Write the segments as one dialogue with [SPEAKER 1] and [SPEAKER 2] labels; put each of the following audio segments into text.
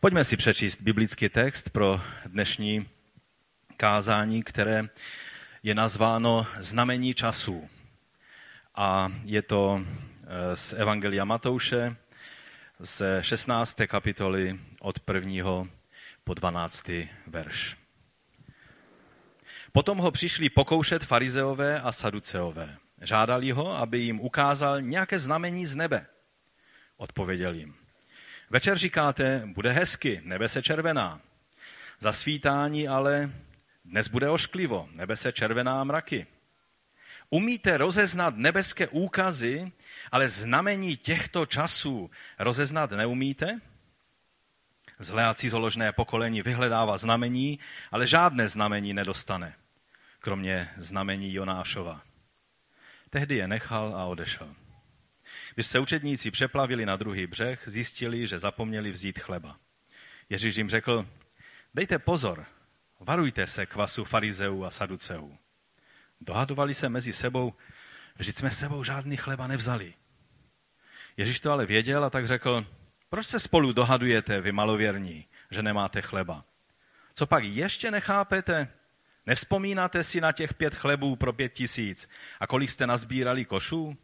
[SPEAKER 1] Pojďme si přečíst biblický text pro dnešní kázání, které je nazváno Znamení časů. A je to eh, z Evangelia Matouše, z 16. kapitoly od 1. po 12. verš. Potom ho přišli pokoušet farizeové a saduceové. Žádali ho, aby jim ukázal nějaké znamení z nebe. Odpověděl jim. Večer říkáte, bude hezky, nebe se červená. Zasvítání ale dnes bude ošklivo, nebe se červená mraky. Umíte rozeznat nebeské úkazy, ale znamení těchto časů rozeznat neumíte? Zlé a cizoložné pokolení vyhledává znamení, ale žádné znamení nedostane, kromě znamení Jonášova. Tehdy je nechal a odešel. Když se učedníci přeplavili na druhý břeh, zjistili, že zapomněli vzít chleba. Ježíš jim řekl, dejte pozor, varujte se kvasu farizeů a saduceů. Dohadovali se mezi sebou, vždyť jsme sebou žádný chleba nevzali. Ježíš to ale věděl a tak řekl, proč se spolu dohadujete, vy malověrní, že nemáte chleba? Co pak ještě nechápete? Nevzpomínáte si na těch pět chlebů pro pět tisíc a kolik jste nazbírali košů?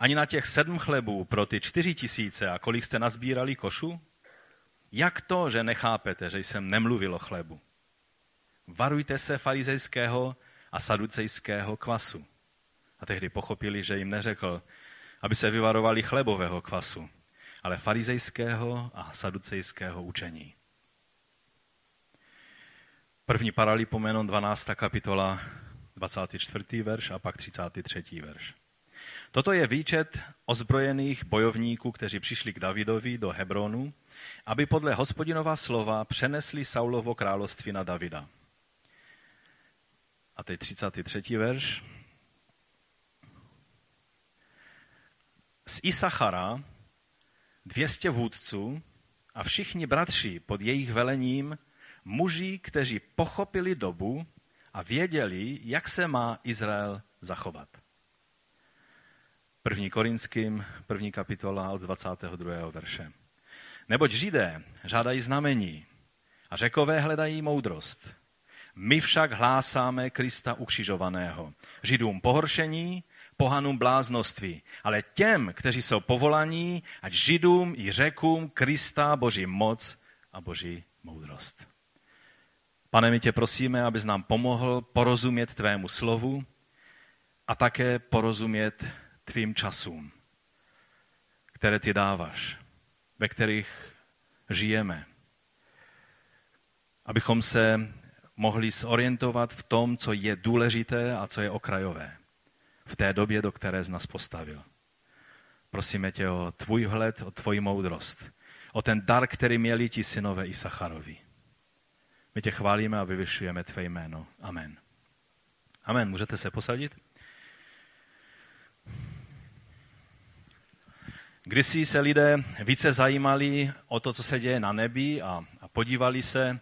[SPEAKER 1] Ani na těch sedm chlebů pro ty čtyři tisíce a kolik jste nazbírali košů? Jak to, že nechápete, že jsem nemluvil o chlebu? Varujte se farizejského a saducejského kvasu. A tehdy pochopili, že jim neřekl, aby se vyvarovali chlebového kvasu, ale farizejského a saducejského učení. První paralipomenon 12. kapitola, 24. verš a pak 33. verš. Toto je výčet ozbrojených bojovníků, kteří přišli k Davidovi do Hebronu, aby podle hospodinova slova přenesli Saulovo království na Davida. A teď 33. verš. Z Isachara 200 vůdců a všichni bratři pod jejich velením, muži, kteří pochopili dobu a věděli, jak se má Izrael zachovat. První Korinským, první kapitola od 22. verše. Neboť Židé žádají znamení a řekové hledají moudrost. My však hlásáme Krista ukřižovaného. Židům pohoršení, pohanům bláznoství, ale těm, kteří jsou povolaní, ať Židům i řekům Krista boží moc a boží moudrost. Pane, my tě prosíme, abys nám pomohl porozumět tvému slovu a také porozumět tvým časům, které ty dáváš, ve kterých žijeme. Abychom se mohli zorientovat v tom, co je důležité a co je okrajové v té době, do které z nás postavil. Prosíme tě o tvůj hled, o tvoji moudrost, o ten dar, který měli ti synové Isacharovi. My tě chválíme a vyvyšujeme tvé jméno. Amen. Amen. Můžete se posadit? Kdysi se lidé více zajímali o to, co se děje na nebi a, a podívali se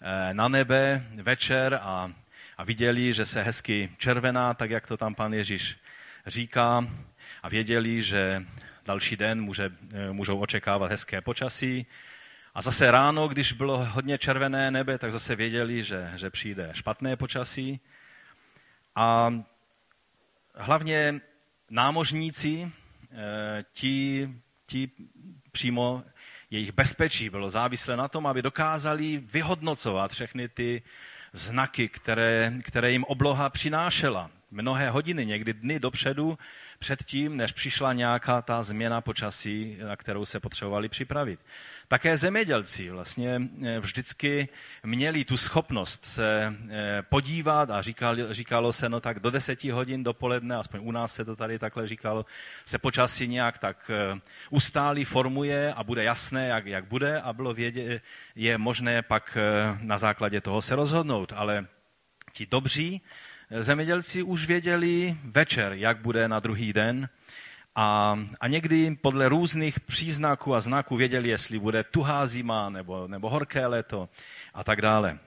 [SPEAKER 1] eh, na nebe večer a, a viděli, že se hezky červená, tak jak to tam pan Ježíš říká a věděli, že další den může, eh, můžou očekávat hezké počasí. A zase ráno, když bylo hodně červené nebe, tak zase věděli, že, že přijde špatné počasí. A hlavně námožníci, ti, ti přímo jejich bezpečí bylo závislé na tom, aby dokázali vyhodnocovat všechny ty znaky, které, které jim obloha přinášela. Mnohé hodiny, někdy dny dopředu, předtím, než přišla nějaká ta změna počasí, na kterou se potřebovali připravit. Také zemědělci vlastně eh, vždycky měli tu schopnost se eh, podívat a říkalo, říkalo se, no tak do deseti hodin dopoledne, aspoň u nás se to tady takhle říkalo, se počasí nějak tak eh, ustálí, formuje a bude jasné, jak, jak bude a bylo vědě, je možné pak na základě toho se rozhodnout. Ale ti dobří zemědělci už věděli večer, jak bude na druhý den a, a někdy podle různých příznaků a znaků věděli, jestli bude tuhá zima nebo, nebo horké léto a tak dále. E,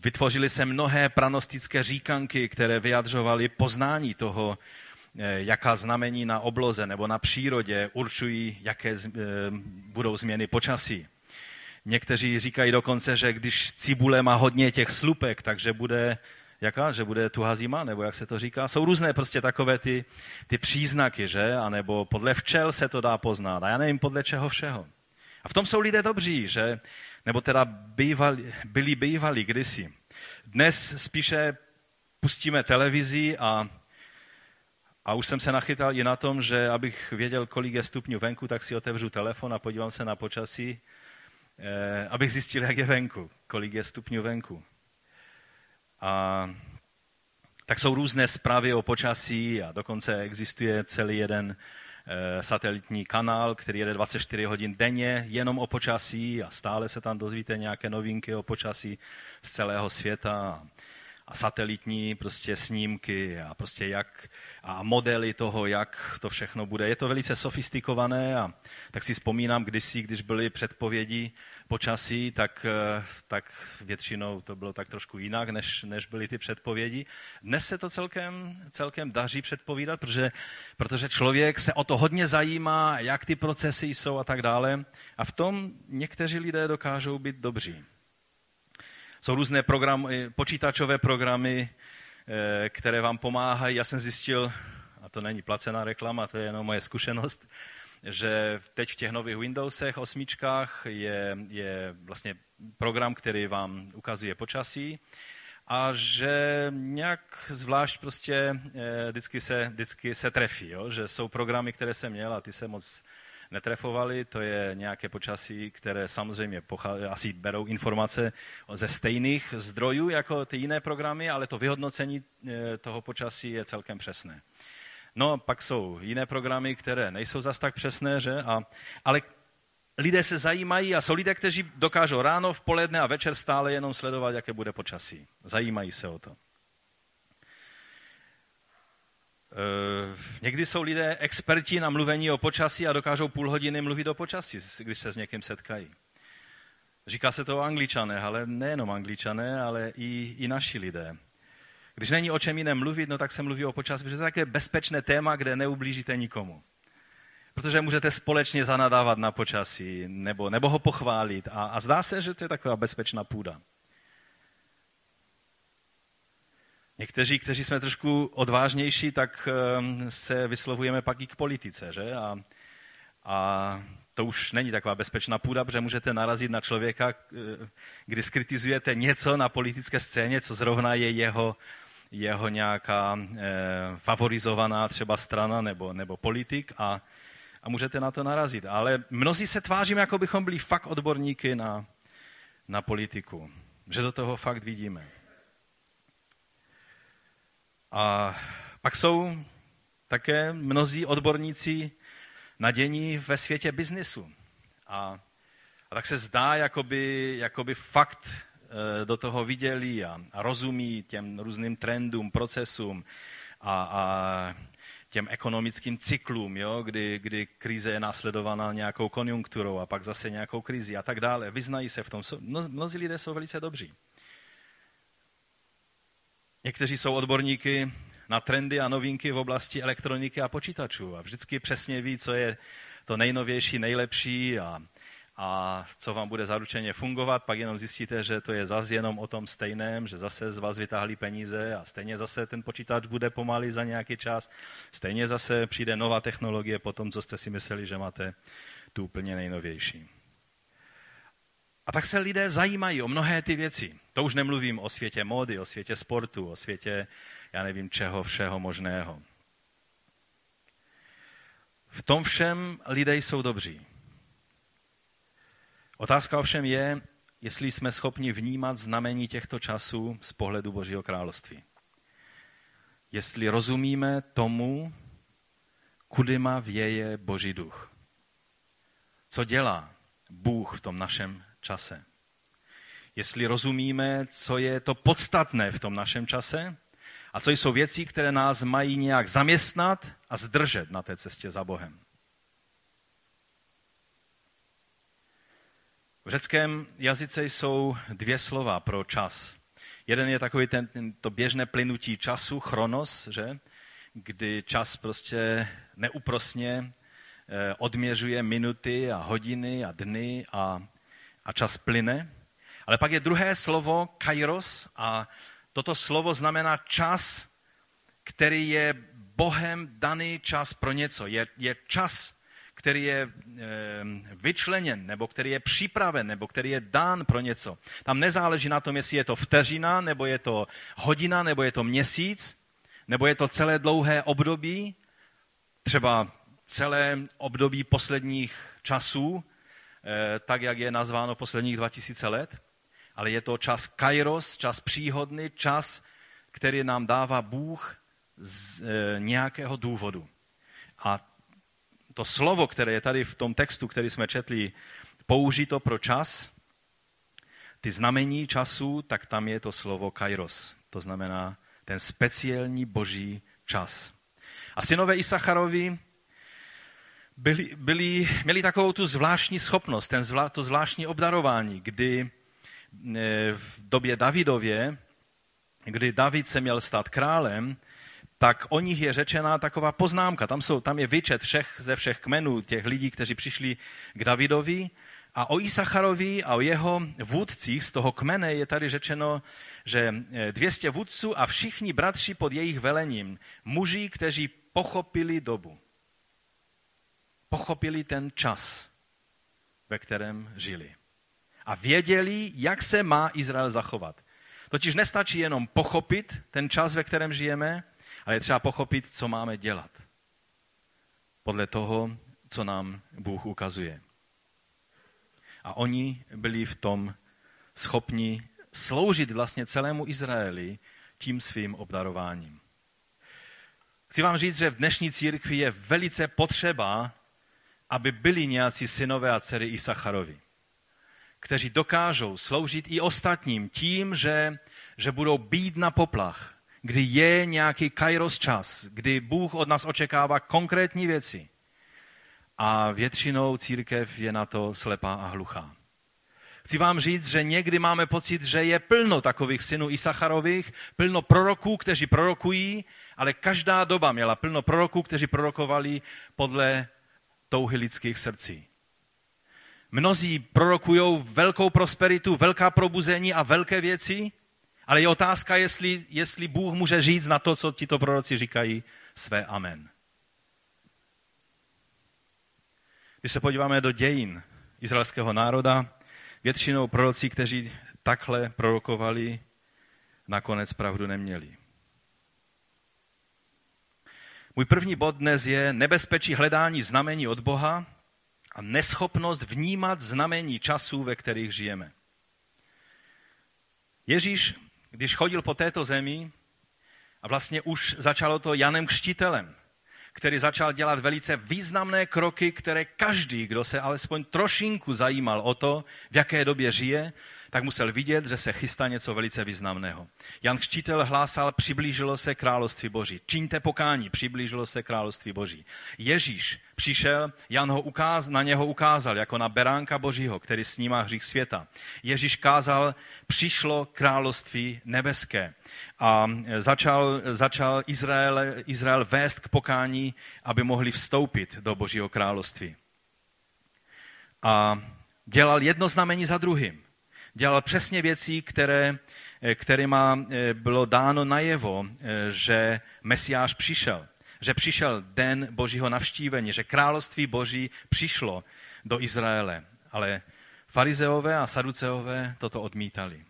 [SPEAKER 1] vytvořili se mnohé pranostické říkanky, které vyjadřovaly poznání toho, e, jaká znamení na obloze nebo na přírodě určují, jaké e, budou změny počasí. někteří říkají dokonce, že když cibule má hodně těch slupek, takže bude jaká? Že bude tuhá zima, nebo jak se to říká? Jsou různé prostě takové ty, ty příznaky, že? A nebo podle včel se to dá poznat. A já nevím, podle čeho všeho. A v tom jsou lidé dobří, že? Nebo teda bývali, byli bývalí kdysi. Dnes spíše pustíme televizi a, a už jsem se nachytal i na tom, že abych věděl, kolik je stupňů venku, tak si otevřu telefon a podívám se na počasí, eh, abych zjistil, jak je venku, kolik je stupňů venku. A tak jsou různé zprávy o počasí a dokonce existuje celý jeden eh, satelitní kanál, který jede 24 hodin denně jenom o počasí a stále se tam dozvíte nějaké novinky o počasí z celého světa a satelitní prostě snímky a prostě jak a modely toho, jak to všechno bude. Je to velice sofistikované a tak si vzpomínám kdysi, když byly předpovědi počasí, tak, eh, tak většinou to bylo tak trošku jinak, než, než byly ty předpovědi. Dnes se to celkem, celkem daří předpovídat, protože, protože člověk se o to hodně zajímá, jak ty procesy jsou a tak dále. A v tom někteří lidé dokážou být dobří. Jsou různé programy, počítačové programy, eh, které vám pomáhají. Já jsem zjistil, a to není placená reklama, to je jenom moje zkušenost, že teď v těch nových Windowsech osmičkách je, je vlastně program, který vám ukazuje počasí a že nějak zvlášť prostě eh, vždycky se, vždycky se trefí, jo? že jsou programy, které jsem měl a ty se moc netrefovali, to je nějaké počasí, které samozřejmě pochá- asi berou informace ze stejných zdrojů jako ty jiné programy, ale to vyhodnocení eh, toho počasí je celkem přesné. No, pak jsou jiné programy, které nejsou zas tak přesné, že? A, ale lidé se zajímají a jsou lidé, kteří dokážou ráno, v poledne a večer stále jenom sledovat, jaké bude počasí. Zajímají se o to. E, někdy jsou lidé experti na mluvení o počasí a dokážou půl hodiny mluvit o počasí, když se s někým setkají. Říká se to o angličanech, ale nejenom angličané, ale i, i naši lidé. Když není o čem jiném mluvit, no tak se mluví o počasí, protože to je také bezpečné téma, kde neublížíte nikomu. Protože můžete společně zanadávat na počasí nebo, nebo ho pochválit. A, a zdá se, že to je taková bezpečná půda. Někteří, kteří jsme trošku odvážnější, tak ehm, se vyslovujeme pak i k politice, že? A, a to už není taková bezpečná půda, protože můžete narazit na člověka, eh, kdy skritizujete něco na politické scéně, co zrovna je jeho, jeho nějaká eh, favorizovaná třeba strana nebo, nebo politik a, a můžete na to narazit. Ale mnozí se tváříme, jako bychom byli fakt odborníky na, na politiku. Že do toho fakt vidíme. A pak jsou také mnozí odborníci na dění ve světě biznisu. A, a tak se zdá, jakoby, jakoby fakt Eh, do toho viděli a, a rozumí těm různým trendům, procesům a, a těm ekonomickým cyklům, jo, kdy, kdy krize je následovaná nějakou konjunkturou a pak zase nějakou krizi a tak dále. Vyznají se v tom. Mnozí lidé jsou velice dobří. Někteří jsou odborníky na trendy a novinky v oblasti elektroniky a počítačů a vždycky přesně ví, co je to nejnovější, nejlepší a, a co vám bude zaručeně fungovat, pak jenom zjistíte, že to je zase jenom o tom stejném, že zase z vás vytáhli peníze a stejně zase ten počítač bude pomalý za nějaký čas, stejně zase přijde nová technologie po tom, co jste si mysleli, že máte tu úplně nejnovější. A tak se lidé zajímají o mnohé ty věci. To už nemluvím o světě módy, o světě sportu, o světě, já nevím, čeho všeho možného. V tom všem lidé jsou dobří. Otázka ovšem je, jestli jsme schopni vnímat znamení těchto časů z pohledu Božího království. Jestli rozumíme tomu, kudy má věje Boží duch. Co dělá Bůh v tom našem čase. Jestli rozumíme, co je to podstatné v tom našem čase a co jsou věci, které nás mají nějak zaměstnat a zdržet na té cestě za Bohem. V řeckém jazyce jsou dvě slova pro čas. Jeden je takový ten, to běžné plynutí času, chronos, že? kdy čas prostě neúprosně eh, odměřuje minuty a hodiny a dny a, a čas plyne. Ale pak je druhé slovo kairos a toto slovo znamená čas, který je Bohem daný čas pro něco. Je, je čas, který je e, vyčleněn, nebo který je připraven, nebo který je dán pro něco. Tam nezáleží na tom, jestli je to vteřina, nebo je to hodina, nebo je to měsíc, nebo je to celé dlouhé období, třeba celé období posledních časů, tak jak je nazváno posledních 2000 let, ale je to čas kairos, čas příhodný, čas, který nám dává Bůh z e, nějakého důvodu. A to slovo, které je tady v tom textu, který jsme četli, použito pro čas, ty znamení času, tak tam je to slovo kairos. To znamená ten speciální boží čas. A synové Isacharovi byli, byli, měli takovou tu zvláštní schopnost, ten zvlá, to zvláštní obdarování, kdy e, v době Davidově, kdy David se měl stát králem, tak o nich je řečená taková poznámka. Tam, jsou, tam je výčet všech, ze všech kmenů těch lidí, kteří přišli k Davidovi. A o Isacharovi a o jeho vůdcích z toho kmene je tady řečeno, že 200 eh, vůdců a všichni bratři pod jejich velením, muži, kteří pochopili dobu. Pochopili ten čas, ve kterém žili. A věděli, jak se má Izrael zachovat. Totiž nestačí jenom pochopit ten čas, ve kterém žijeme, ale je třeba pochopit, co máme dělat. Podle toho, co nám Bůh ukazuje. A oni byli v tom schopni sloužit vlastně celému Izraeli tím svým obdarováním. Chci vám říct, že v dnešní církvi je velice potřeba, aby byli nějací synové a dcery Isacharovi, kteří dokážou sloužit i ostatním tím, že, že budou být na poplach, kdy je nějaký kairos čas, kdy Bůh od nás očekává konkrétní věci. A většinou církev je na to slepá a hluchá. Chci vám říct, že někdy máme pocit, že je plno takových synů Isacharových, plno proroků, kteří prorokují, ale každá doba měla plno proroků, kteří prorokovali podle touhy lidských srdcí. Mnozí prorokují velkou prosperitu, velká probuzení a velké věci, ale je otázka, jestli, jestli Bůh může říct na to, co tito proroci říkají, své amen. Když se podíváme do dějin izraelského národa, většinou proroci, kteří takhle prorokovali, nakonec pravdu neměli. Můj první bod dnes je nebezpečí hledání znamení od Boha a neschopnost vnímat znamení časů, ve kterých žijeme. Ježíš když chodil po této zemi, a vlastně už začalo to Janem Křtitelem, který začal dělat velice významné kroky, které každý, kdo se alespoň trošinku zajímal o to, v jaké době žije, tak musel vidět, že se chystá něco velice významného. Jan Křtitel hlásal, přiblížilo se království Boží. Čiňte pokání, přiblížilo se království Boží. Ježíš přišel, Jan ho ukáz, na něho ukázal jako na beránka Božího, který snímá hřích světa. Ježíš kázal, přišlo království nebeské. A začal, začal Izrael, Izrael vést k pokání, aby mohli vstoupit do Božího království. A dělal jedno znamení za druhým dělal přesně věci, které, eh, kterýma eh, bylo dáno najevo, eh, že Mesiáš přišel. Že přišel den božího navštívení, že království boží přišlo do Izraele. Ale farizeové a saduceové toto odmítali.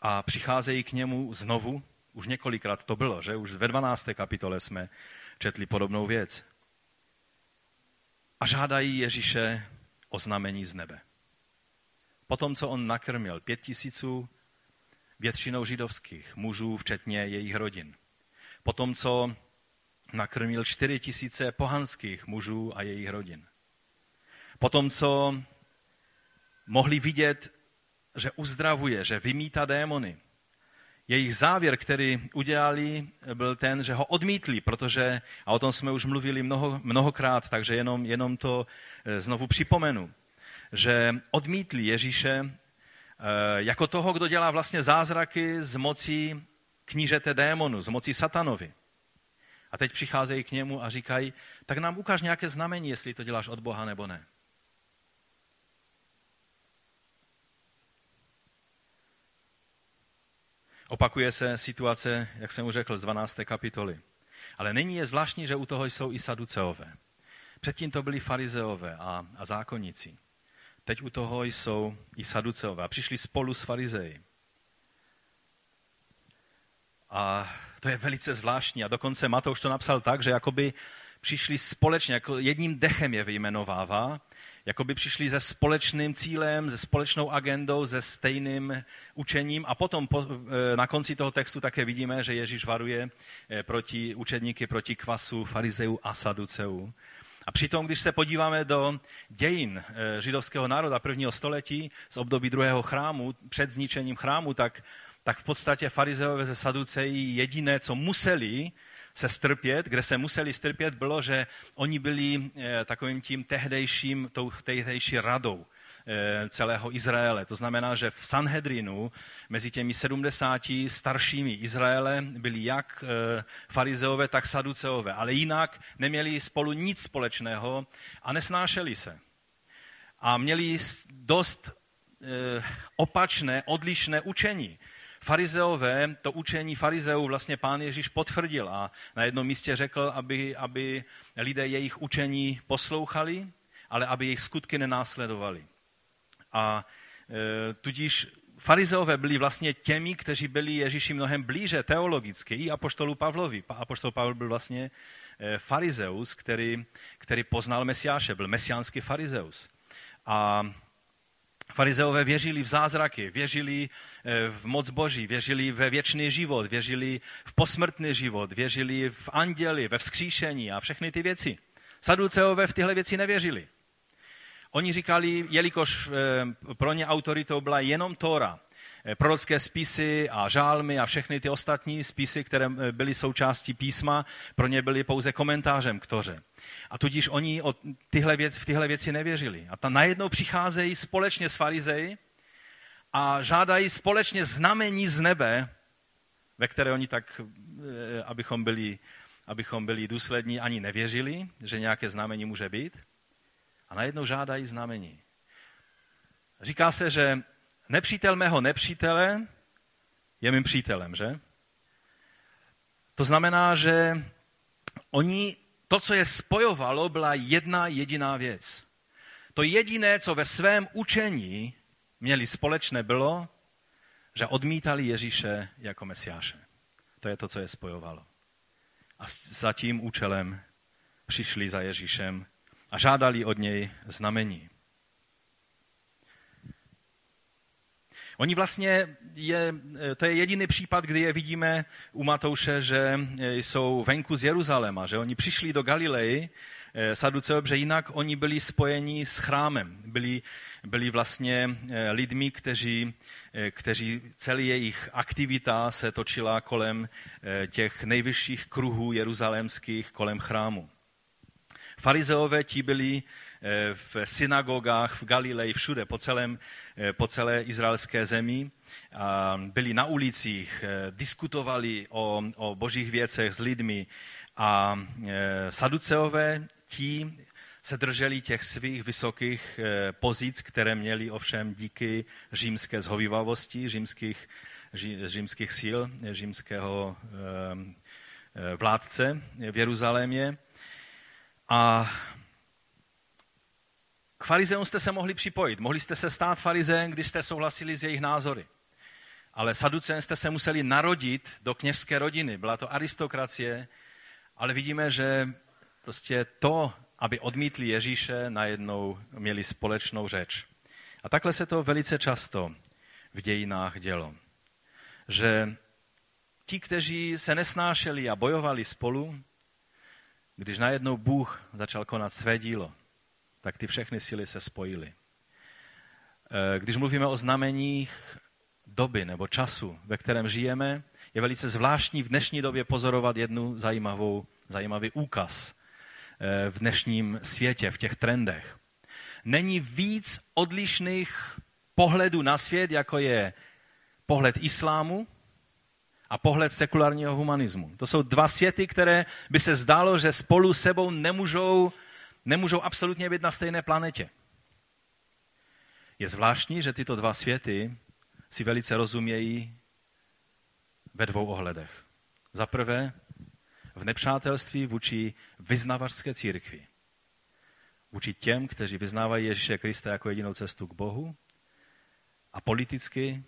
[SPEAKER 1] A přicházejí k němu znovu, už několikrát to bylo, že už ve 12. kapitole jsme četli podobnou věc. A žádají Ježíše o znamení z nebe. Potom, co on nakrmil pět tisíců většinou židovských mužů, včetně jejich rodin. Potom, co nakrmil čtyři tisíce pohanských mužů a jejich rodin. Potom, co mohli vidět, že uzdravuje, že vymítá démony. Jejich závěr, který udělali, byl ten, že ho odmítli, protože, a o tom jsme už mluvili mnoho, mnohokrát, takže jenom, jenom to eh, znovu připomenu že odmítli Ježíše eh, jako toho, kdo dělá vlastně zázraky z mocí knížete démonu, z mocí satanovi. A teď přicházejí k němu a říkají, tak nám ukáž nějaké znamení, jestli to děláš od Boha nebo ne. Opakuje se situace, jak jsem už řekl, z 12. kapitoly. Ale nyní je zvláštní, že u toho jsou i saduceové. Předtím to byli farizeové a, a zákonníci. Teď u toho jsou i saduceové přišli spolu s farizeji. A to je velice zvláštní. A dokonce Matouš to napsal tak, že jakoby přišli společně, jako jedním dechem je vyjmenovává, jako by přišli se společným cílem, se společnou agendou, se stejným učením. A potom po, e, na konci toho textu také vidíme, že Ježíš varuje e, proti učedníky, proti kvasu, farizeů a saduceů. A přitom, když se podíváme do dějin e, židovského národa prvního století z období druhého chrámu, před zničením chrámu, tak, tak v podstatě farizeové ze Saducejí jediné, co museli, se strpět, kde se museli strpět, bylo, že oni byli eh, takovým tím tehdejším, tou tehdejší radou. eh, celého Izraele. To znamená, že v Sanhedrinu mezi těmi 70 staršími Izraele byli jak eh, farizeové, tak saduceové, ale jinak neměli spolu nic společného a nesnášeli se. A měli dost opačné, odlišné učení farizeové, to učení farizeů vlastně pán Ježíš potvrdil a na jednom místě řekl, aby, aby lidé jejich učení poslouchali, ale aby jejich skutky nenásledovali. A e, tudíž farizeové byli vlastně těmi, kteří byli Ježíši mnohem blíže teologicky, i apoštolu Pavlovi. Apoštol Pavel byl vlastně e, farizeus, který, který poznal Mesiáše, byl mesiánský farizeus. A Farizeové věřili v zázraky, věřili eh, v moc Boží, věřili ve věčný život, věřili v posmrtný život, věřili v anděli, ve vzkříšení a všechny ty věci. Saduceové v tyhle věci nevěřili. Oni říkali, jelikož eh, pro ně autoritou byla jenom Tóra, Eh, prorocké spisy a žálmy a všechny ty ostatní spisy, které eh, byly součástí písma, pro ně byly pouze komentářem k toře. A tudíž oni o tyhle věc, v tyhle věci nevěřili. A tam najednou přicházejí společně s farizeji a žádají společně znamení z nebe, ve které oni tak, abychom byli, abychom byli důslední, ani nevěřili, že nějaké znamení může být. A najednou žádají znamení. Říká se, že nepřítel mého nepřítele je mým přítelem, že? To znamená, že oni, to, co je spojovalo, byla jedna jediná věc. To jediné, co ve svém učení měli společné, bylo, že odmítali Ježíše jako mesiáše. To je to, co je spojovalo. A za tím účelem přišli za Ježíšem a žádali od něj znamení. Oni vlastně, je, to je jediný případ, kdy je vidíme u Matouše, že jsou venku z Jeruzaléma, že oni přišli do Galileji, eh, Saduceové, že jinak oni byli spojeni s chrámem. Byli, byli vlastně eh, lidmi, kteří, eh, kteří celý jejich aktivita se točila kolem těch nejvyšších kruhů jeruzalémských, kolem chrámu. Farizeové ti byli v synagogách v Galileji, všude, po, celém, po celé izraelské zemi. Byli na ulicích, eh, diskutovali o, o božích věcech s lidmi a eh, saduceové ti se drželi těch svých vysokých eh, pozic, které měli ovšem díky římské zhovivavosti, římských, římských sil, římského vládce v Jeruzalémě. A k farizeům jste se mohli připojit. Mohli jste se stát farizeem, když jste souhlasili s jejich názory. Ale saducem jste se museli narodit do kněžské rodiny. Byla to aristokracie, ale vidíme, že prostě to, aby odmítli Ježíše, najednou měli společnou řeč. A takhle se to velice často v dějinách dělo. Že ti, kteří se nesnášeli a bojovali spolu, když najednou Bůh začal konat své dílo, tak ty všechny síly se spojily. Eh, když mluvíme o znameních doby nebo času, ve kterém žijeme, je velice zvláštní v dnešní době pozorovat jednu zajímavou, zajímavý úkaz eh, v dnešním světě, v těch trendech. Není víc odlišných pohledů na svět, jako je pohled islámu a pohled sekulárního humanismu. To jsou dva světy, které by se zdálo, že spolu sebou nemůžou nemůžou absolutně být na stejné planetě. Je zvláštní, že tyto dva světy si velice rozumějí ve dvou ohledech. Za prvé, v nepřátelství vůči vyznavačské církvi. Vůči těm, kteří vyznávají Ježíše Krista jako jedinou cestu k Bohu a politicky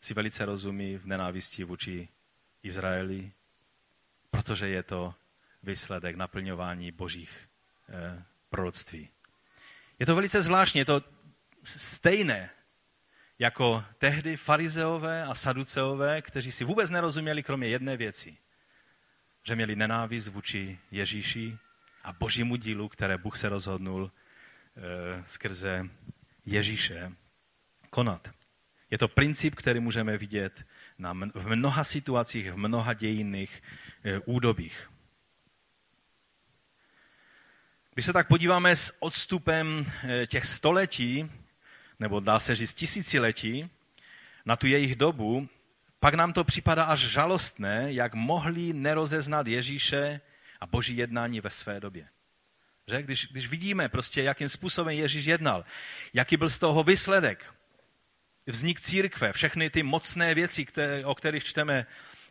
[SPEAKER 1] si velice rozumí v nenávisti vůči Izraeli, protože je to výsledek naplňování božích eh, proroctví. Je to velice zvláštní, je to stejné jako tehdy farizeové a saduceové, kteří si vůbec nerozuměli kromě jedné věci. Že měli nenávist vůči Ježíši a božímu dílu, které Bůh se rozhodnul e, skrze Ježíše konat. Je to princip, který můžeme vidět na, v mnoha situacích, v mnoha dějinných e, údobích. Když se tak podíváme s odstupem e, těch století, nebo dá se říct tisíciletí, na tu jejich dobu, pak nám to připadá až žalostné, jak mohli nerozeznat Ježíše a boží jednání ve své době. Že? Když, když vidíme prostě, jakým způsobem Ježíš jednal, jaký byl z toho výsledek, vznik církve, všechny ty mocné věci, které, o kterých čteme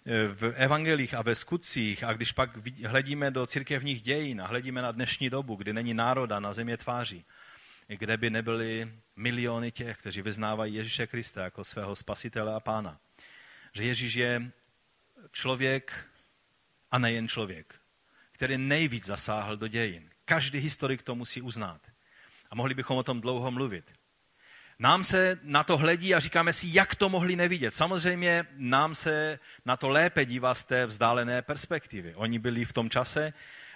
[SPEAKER 1] eh, v evangelích a ve skutcích a když pak hledíme do církevních dějin a hledíme na dnešní dobu, kdy není národa na země tváří, kde by nebyly miliony těch, kteří vyznávají Ježíše Krista jako svého spasitele a pána. Že Ježíš je člověk a nejen člověk, který nejvíc zasáhl do dějin. Každý historik to musí uznat. A mohli bychom o tom dlouho mluvit. Nám se na to hledí a říkáme si, jak to mohli nevidět. Samozřejmě nám se na to lépe dívá z té vzdálené perspektivy. Oni byli v tom čase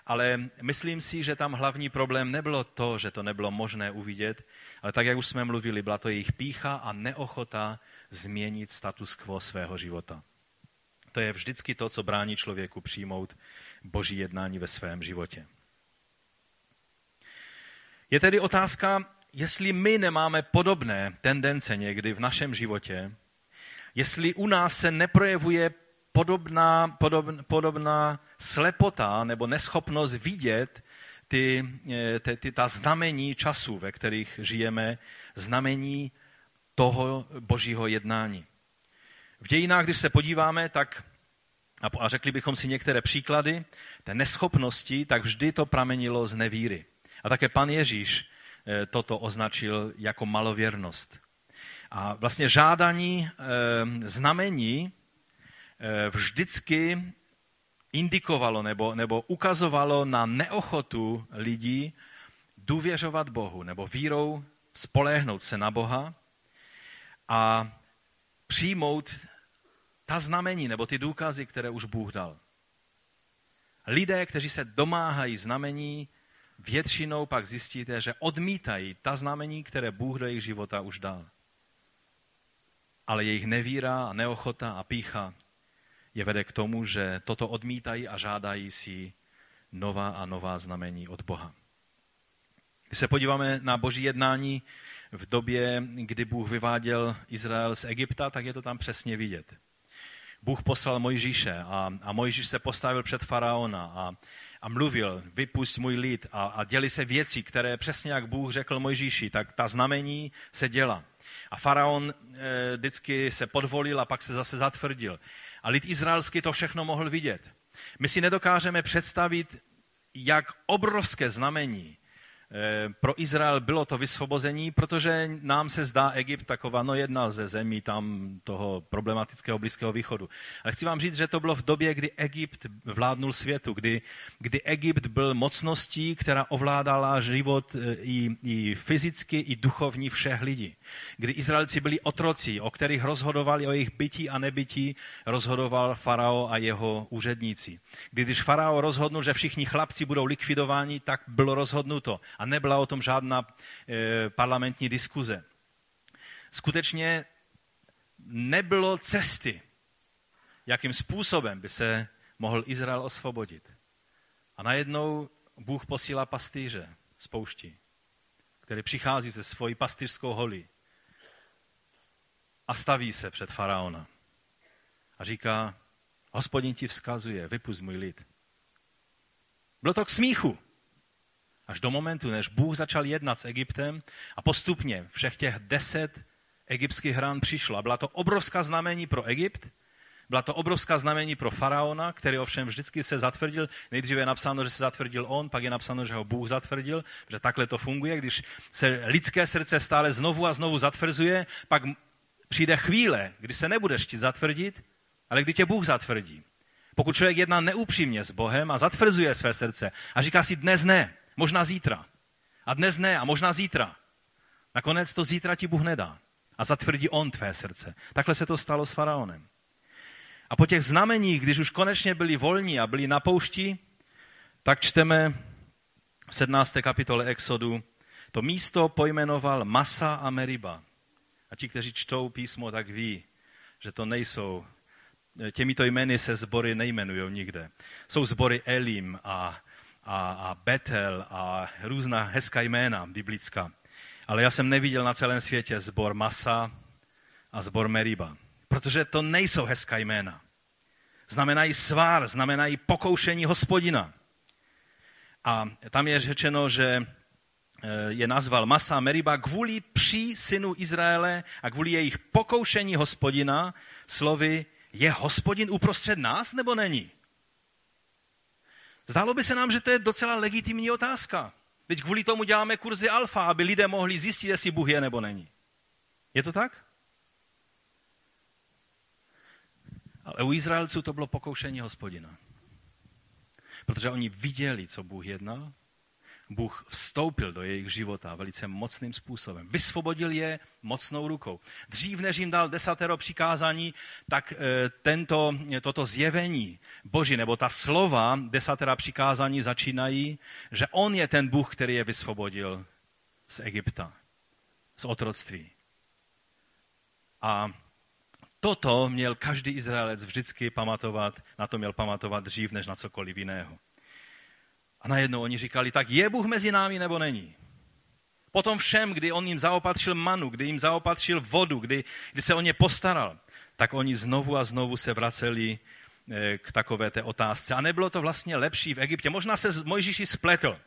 [SPEAKER 1] ale myslím si, že tam hlavní problém nebylo to, že to nebylo možné uvidět, ale tak, jak už jsme mluvili, byla to jejich pícha a neochota změnit status quo svého života. To je vždycky to, co brání člověku přijmout boží jednání ve svém životě. Je tedy otázka, jestli my nemáme podobné tendence někdy v našem životě, jestli u nás se neprojevuje podobná, podobná, podobná slepota nebo neschopnost vidět ty, eh, ty, ty, ta znamení času, ve kterých žijeme, znamení toho božího jednání. V dějinách, když se podíváme, tak a řekli bychom si některé příklady té neschopnosti, tak vždy to pramenilo z nevíry. A také pan Ježíš toto označil jako malověrnost. A vlastně žádání e, znamení e, vždycky indikovalo nebo, nebo ukazovalo na neochotu lidí důvěřovat Bohu nebo vírou spoléhnout se na Boha a přijmout ta znamení nebo ty důkazy, které už Bůh dal. Lidé, kteří se domáhají znamení, většinou pak zjistíte, že odmítají ta znamení, které Bůh do jejich života už dal. Ale jejich nevíra a neochota a pícha je vede k tomu, že toto odmítají a žádají si nová a nová znamení od Boha. Když se podíváme na boží jednání v době, kdy Bůh vyváděl Izrael z Egypta, tak je to tam přesně vidět. Bůh poslal Mojžíše a, a Mojžíš se postavil před faraona a, a mluvil, vypust můj lid a, a děli se věci, které přesně jak Bůh řekl Mojžíši, tak ta znamení se děla. A faraon e, vždycky se podvolil a pak se zase zatvrdil. A lid izraelský to všechno mohl vidět. My si nedokážeme představit, jak obrovské znamení pro Izrael bylo to vysvobození, protože nám se zdá Egypt taková no jedna ze zemí tam toho problematického Blízkého východu. Ale chci vám říct, že to bylo v době, kdy Egypt vládnul světu, kdy, kdy Egypt byl mocností, která ovládala život eh, i, i fyzicky, i duchovní všech lidí. Kdy Izraelci byli otroci, o kterých rozhodovali o jejich bytí a nebytí, rozhodoval farao a jeho úředníci. Kdy, když farao rozhodnul, že všichni chlapci budou likvidováni, tak bylo rozhodnuto a nebyla o tom žádná e, parlamentní diskuze. Skutečně nebylo cesty, jakým způsobem by se mohl Izrael osvobodit. A najednou Bůh posílá pastýře z poušti, který přichází se svojí pastýřskou holí a staví se před faraona. A říká, hospodin ti vzkazuje, vypust můj lid. Bylo to k smíchu. Až do momentu, než Bůh začal jednat s Egyptem a postupně všech těch deset egyptských hrán přišlo. A byla to obrovská znamení pro Egypt, Byla to obrovská znamení pro faraona, který ovšem vždycky se zatvrdil. Nejdříve je napsáno, že se zatvrdil on, pak je napsáno, že ho Bůh zatvrdil, že takhle to funguje. Když se lidské srdce stále znovu a znovu zatvrzuje, pak přijde chvíle, kdy se nebudeš chtít zatvrdit, ale kdy tě Bůh zatvrdí. Pokud člověk jedná neupřímně s Bohem a zatvrzuje své srdce a říká si dnes ne, možná zítra. A dnes ne a možná zítra. Nakonec to zítra ti Bůh nedá. A zatvrdí on tvé srdce. Takhle se to stalo s faraonem. A po těch znameních, když už konečně byli volní a byli na poušti, tak čteme v 17. kapitole Exodu, to místo pojmenoval Masa a Meriba. A ti, kteří čtou písmo, tak ví, že to nejsou, těmito jmény se sbory nejmenují nikde. Jsou sbory Elim a, a, a Betel a různá hezká jména biblická. Ale já jsem neviděl na celém světě zbor Masa a zbor Meriba. Protože to nejsou hezká jména. Znamenají svár, znamenají pokoušení hospodina. A tam je řečeno, že eh, je nazval Masa Meriba kvůli pří synu Izraele a kvůli jejich pokoušení hospodina slovy je hospodin uprostřed nás nebo není? Zdálo by se nám, že to je docela legitimní otázka. Teď kvůli tomu děláme kurzy alfa, aby lidé mohli zjistit, jestli Bůh je nebo není. Je to tak? Ale u Izraelců to bylo pokoušení hospodina. Protože oni viděli, co Bůh jednal, Bůh vstoupil do jejich života velice mocným způsobem. Vysvobodil je mocnou rukou. Dřív, než jim dal desatero přikázání, tak e, tento, toto zjevení Boží, nebo ta slova desatera přikázání začínají, že On je ten Bůh, který je vysvobodil z Egypta, z otroctví. A toto měl každý Izraelec vždycky pamatovat, na to měl pamatovat dřív, než na cokoliv jiného. A najednou oni říkali, tak je Bůh mezi námi nebo není? Potom všem, kdy on jim zaopatřil manu, kdy jim zaopatřil vodu, kdy, kdy se o ně postaral, tak oni znovu a znovu se vraceli eh, k takové té otázce. A nebylo to vlastně lepší v Egyptě. Možná se Mojžíši spletl.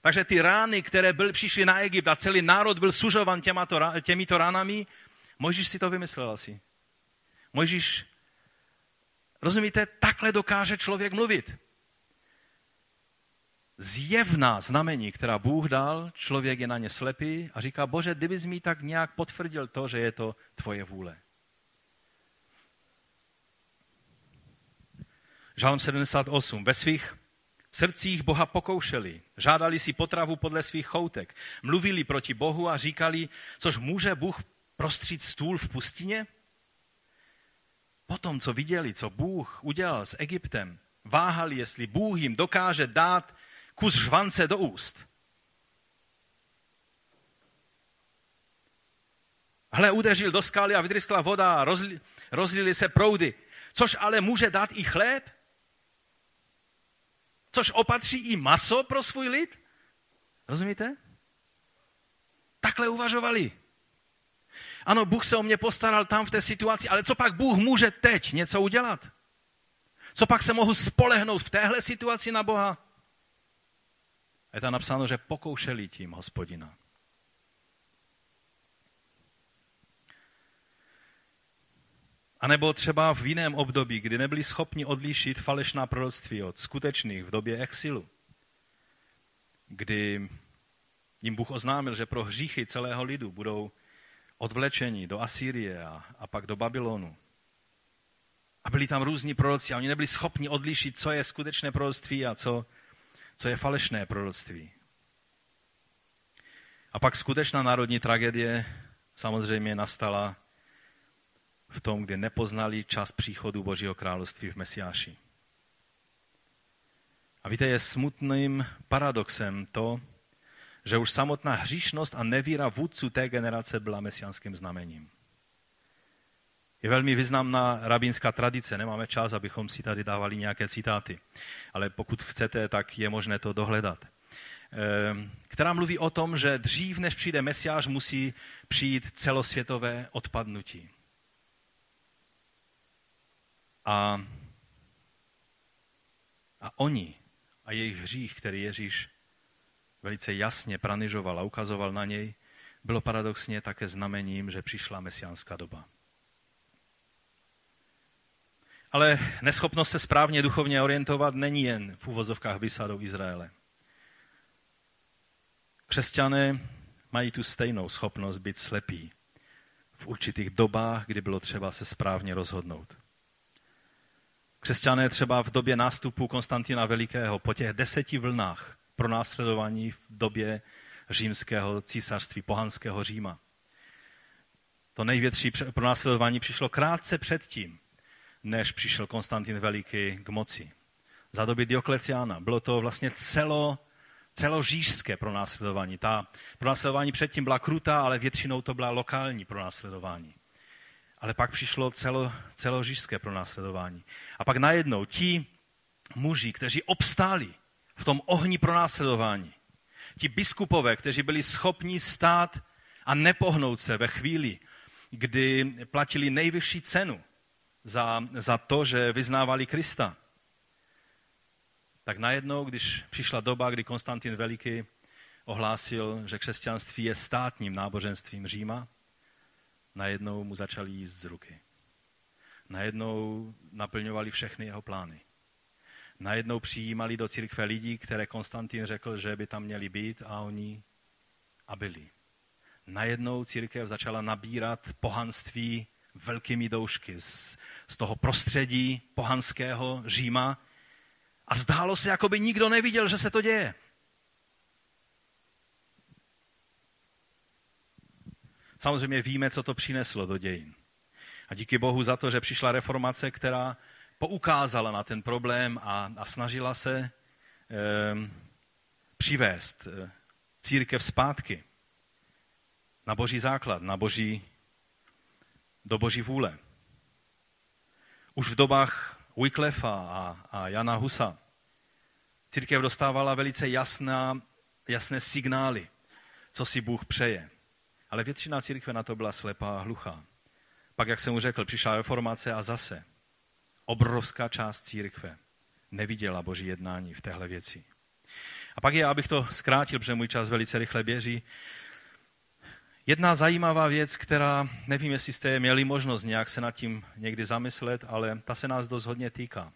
[SPEAKER 1] Takže ty rány, které byly, přišly na Egypt a celý národ byl sužovan těmato, těmito ránami, Mojžíš si to vymyslel asi. Mojžíš, rozumíte, takhle dokáže člověk mluvit zjevná znamení, která Bůh dal, člověk je na ně slepý a říká, bože, kdybys mi tak nějak potvrdil to, že je to tvoje vůle. Žálm 78. Ve svých srdcích Boha pokoušeli, žádali si potravu podle svých choutek, mluvili proti Bohu a říkali, což může Bůh prostřít stůl v pustině? Potom, co viděli, co Bůh udělal s Egyptem, váhali, jestli Bůh jim dokáže dát kus žvance do úst. Hle, udeřil do skály a vydryskla voda a rozli, rozlili se proudy. Což ale může dát i chléb? Což opatří i maso pro svůj lid? Rozumíte? Takhle uvažovali. Ano, Bůh se o mě postaral tam v té situaci, ale co pak Bůh může teď něco udělat? Co pak se mohu spolehnout v téhle situaci na Boha? Je tam napsáno, že pokoušeli tím hospodina. A nebo třeba v jiném období, kdy nebyli schopni odlišit falešná proroctví od skutečných v době exilu, kdy jim Bůh oznámil, že pro hříchy celého lidu budou odvlečeni do Asýrie a, a pak do Babylonu. A byli tam různí proroci a oni nebyli schopni odlišit, co je skutečné proroctví a co, co je falešné proroctví. A pak skutečná národní tragédie samozřejmě nastala v tom, kdy nepoznali čas příchodu Božího království v Mesiáši. A víte, je smutným paradoxem to, že už samotná hříšnost a nevíra vůdců té generace byla mesiánským znamením. Je velmi významná rabínská tradice, nemáme čas, abychom si tady dávali nějaké citáty, ale pokud chcete, tak je možné to dohledat. Ehm, která mluví o tom, že dřív, než přijde Mesiáš, musí přijít celosvětové odpadnutí. A, a oni a jejich hřích, který Ježíš velice jasně pranižoval a ukazoval na něj, bylo paradoxně také znamením, že přišla mesiánská doba. Ale neschopnost se správně duchovně orientovat není jen v úvozovkách vysadou Izraele. Křesťané mají tu stejnou schopnost být slepí v určitých dobách, kdy bylo třeba se správně rozhodnout. Křesťané třeba v době nástupu Konstantina Velikého, po těch deseti vlnách pro následování v době římského císařství, pohanského Říma. To největší pronásledování přišlo krátce předtím, než přišel Konstantin Veliký k moci. Za doby Diokleciána. Bylo to vlastně celo, celořížské pronásledování. Ta pronásledování předtím byla krutá, ale většinou to byla lokální pronásledování. Ale pak přišlo celo, celořížské pronásledování. A pak najednou ti muži, kteří obstáli v tom ohni pronásledování, ti biskupové, kteří byli schopni stát a nepohnout se ve chvíli, kdy platili nejvyšší cenu za, za to, že vyznávali Krista, tak najednou, když přišla doba, kdy Konstantin Veliký ohlásil, že křesťanství je státním náboženstvím Říma, najednou mu začali jíst z ruky. Najednou naplňovali všechny jeho plány. Najednou přijímali do církve lidí, které Konstantin řekl, že by tam měli být a oni a byli. Najednou církev začala nabírat pohanství velkými doušky z, z toho prostředí pohanského Říma a zdálo se, jako by nikdo neviděl, že se to děje. Samozřejmě víme, co to přineslo do dějin. A díky Bohu za to, že přišla reformace, která poukázala na ten problém a, a snažila se e, přivést e, církev zpátky na boží základ, na boží, do boží vůle. Už v dobách Wyclefa a, a Jana Husa církev dostávala velice jasná, jasné signály, co si Bůh přeje. Ale většina církve na to byla slepá a hluchá. Pak, jak jsem mu řekl, přišla reformace a zase obrovská část církve neviděla boží jednání v téhle věci. A pak je, abych to zkrátil, protože můj čas velice rychle běží, Jedna zajímavá věc, která, nevím, jestli jste měli možnost nějak se nad tím někdy zamyslet, ale ta se nás dost hodně týká.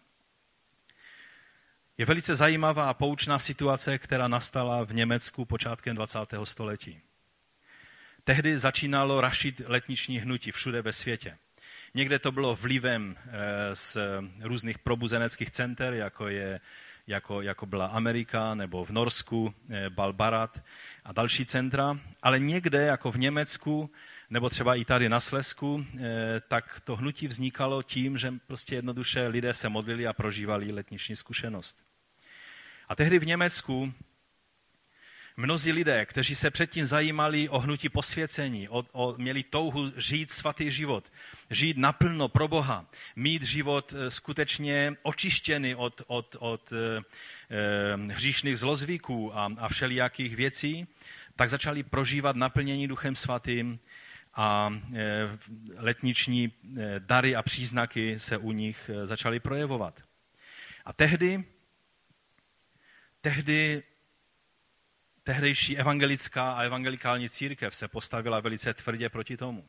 [SPEAKER 1] Je velice zajímavá a poučná situace, která nastala v Německu počátkem 20. století. Tehdy začínalo rašit letniční hnutí všude ve světě. Někde to bylo vlivem eh, z různých probuzeneckých center, jako, je, jako, jako byla Amerika nebo v Norsku eh, Balbarat a další centra, ale někde, jako v Německu, nebo třeba i tady na Slesku, eh, tak to hnutí vznikalo tím, že prostě jednoduše lidé se modlili a prožívali letniční zkušenost. A tehdy v Německu mnozí lidé, kteří se předtím zajímali o hnutí posvěcení, o, o, měli touhu žít svatý život, žít naplno pro Boha, mít život eh, skutečně očištěný od, od, od e, hříšných zlozvyků a, a všelijakých věcí, tak začali prožívat naplnění Duchem Svatým a e, letniční dary a příznaky se u nich začaly projevovat. A tehdy, tehdy tehdejší evangelická a evangelikální církev se postavila velice tvrdě proti tomu.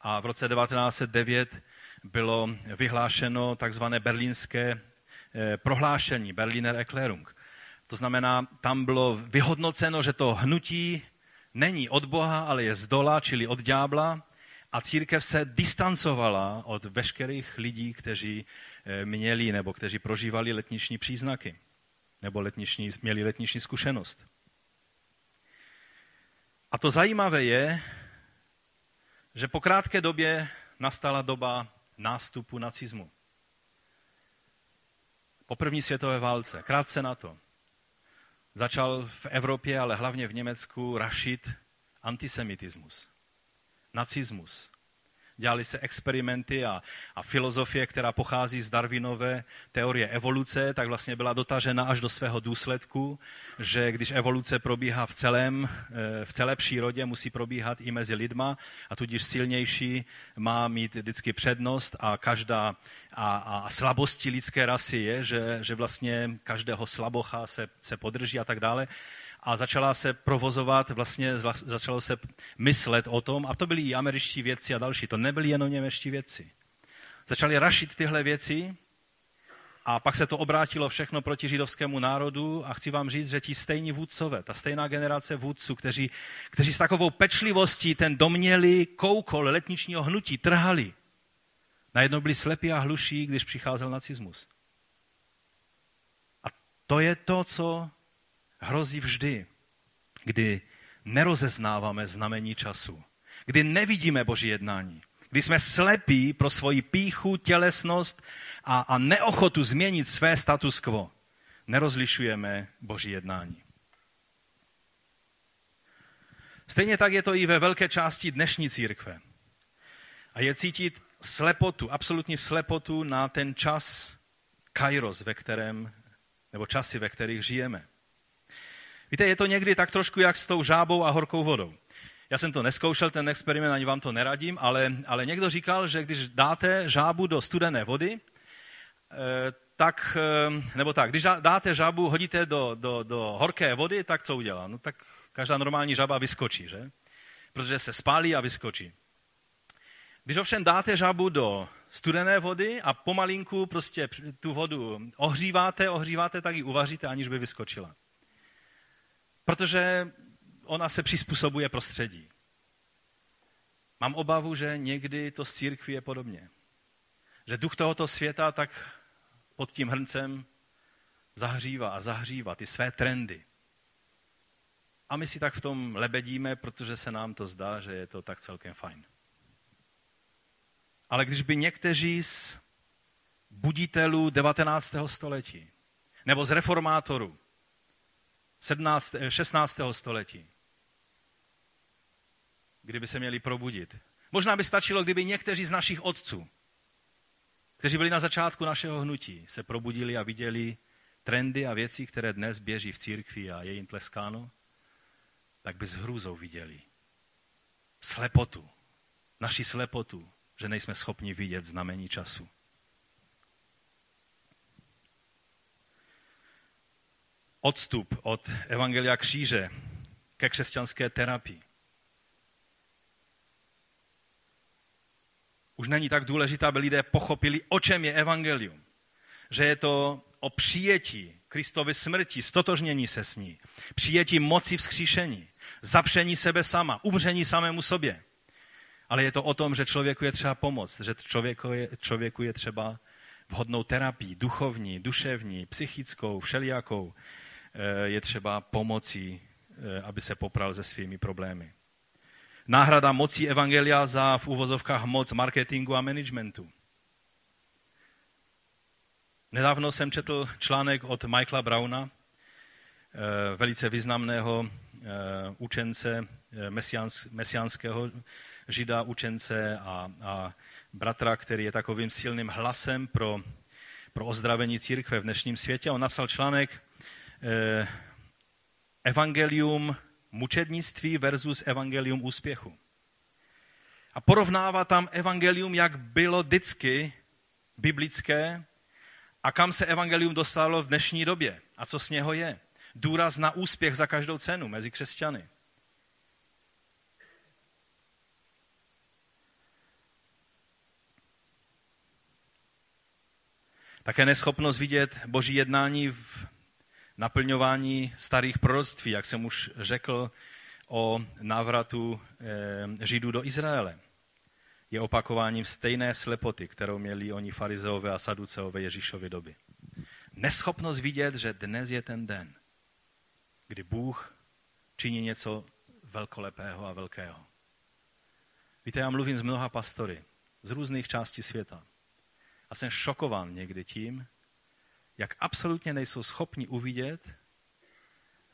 [SPEAKER 1] A v roce 1909 bylo vyhlášeno takzvané berlínské eh, prohlášení, Berliner Erklärung. To znamená, tam bylo vyhodnoceno, že to hnutí není od Boha, ale je z dola, čili od ďábla. A církev se distancovala od veškerých lidí, kteří eh, měli nebo kteří prožívali letniční příznaky nebo letniční, měli letniční zkušenost. A to zajímavé je, že po krátké době nastala doba nástupu nacismu. Po první světové válce, krátce na to, začal v Evropě, ale hlavně v Německu, rašit antisemitismus, nacismus dělali se experimenty a, a filozofie, která pochází z Darwinové teorie evoluce, tak vlastně byla dotažena až do svého důsledku, že když evoluce probíhá v, celém, eh, v celé přírodě, musí probíhat i mezi lidma a tudíž silnější má mít vždycky přednost a každá a, a slabosti lidské rasy je, že, že vlastně každého slabocha se, se podrží a tak dále a začala se provozovat, vlastně začalo se myslet o tom, a to byli i američtí vědci a další, to nebyli jenom němečtí vědci. začali rašit tyhle věci a pak se to obrátilo všechno proti židovskému národu a chci vám říct, že ti stejní vůdcové, ta stejná generace vůdců, kteří, kteří s takovou pečlivostí ten domělý koukol letničního hnutí trhali, najednou byli slepí a hluší, když přicházel nacismus. A to je to, co hrozí vždy, kdy nerozeznáváme znamení času, kdy nevidíme Boží jednání, kdy jsme slepí pro svoji píchu, tělesnost a, a neochotu změnit své status quo. Nerozlišujeme Boží jednání. Stejně tak je to i ve velké části dnešní církve. A je cítit slepotu, absolutní slepotu na ten čas kairos, ve kterém, nebo časy, ve kterých žijeme. Víte, je to někdy tak trošku jak s tou žábou a horkou vodou. Já jsem to neskoušel, ten experiment, ani vám to neradím, ale, ale někdo říkal, že když dáte žábu do studené vody, eh, tak, eh, nebo tak, když dáte žábu, hodíte do, do, do horké vody, tak co udělá? No tak každá normální žába vyskočí, že? Protože se spálí a vyskočí. Když ovšem dáte žábu do studené vody a pomalinku prostě tu vodu ohříváte, ohříváte, tak ji uvaříte, aniž by vyskočila. Protože ona se přizpůsobuje prostředí. Mám obavu, že někdy to z církví je podobně. Že duch tohoto světa tak pod tím hrncem zahřívá a zahřívá ty své trendy. A my si tak v tom lebedíme, protože se nám to zdá, že je to tak celkem fajn. Ale když by někteří z buditelů 19. století nebo z reformátorů 17, 16. století kdyby se měli probudit. Možná by stačilo, kdyby někteří z našich otců, kteří byli na začátku našeho hnutí, se probudili a viděli trendy a věci, které dnes běží v církvi a je jim tleskáno, tak by s hrůzou viděli slepotu, naši slepotu, že nejsme schopni vidět znamení času. Odstup od Evangelia kříže ke křesťanské terapii. už není tak důležité, aby lidé pochopili, o čem je evangelium. Že je to o přijetí Kristovy smrti, stotožnění se s ní, přijetí moci vzkříšení, zapření sebe sama, umření samému sobě. Ale je to o tom, že člověku je třeba pomoct, že člověku je, člověku je třeba vhodnou terapii, duchovní, duševní, psychickou, všelijakou, je třeba pomoci, eh, aby se popral se svými problémy náhrada mocí evangelia za v úvozovkách moc marketingu a managementu. Nedávno jsem četl článek od Michaela Browna, eh, velice významného eh, učence eh, mesiánského žida, učence a, a bratra, který je takovým silným hlasem pro, pro ozdravení církve v dnešním světě. On napsal článek Evangelium mučednictví versus evangelium úspěchu. A porovnává tam evangelium, jak bylo vždycky biblické a kam se evangelium dostalo v dnešní době a co z něho je. Důraz na úspěch za každou cenu mezi křesťany. Také neschopnost vidět boží jednání v naplňování starých proroctví, jak jsem už řekl o návratu eh, Židů do Izraele. Je opakováním stejné slepoty, kterou měli oni farizeové a saduceové Ježíšovy doby. Neschopnost vidět, že dnes je ten den, kdy Bůh činí něco velkolepého a velkého. Víte, já mluvím s mnoha pastory z různých částí světa. A jsem šokován někdy tím, jak absolutně nejsou schopni uvidět,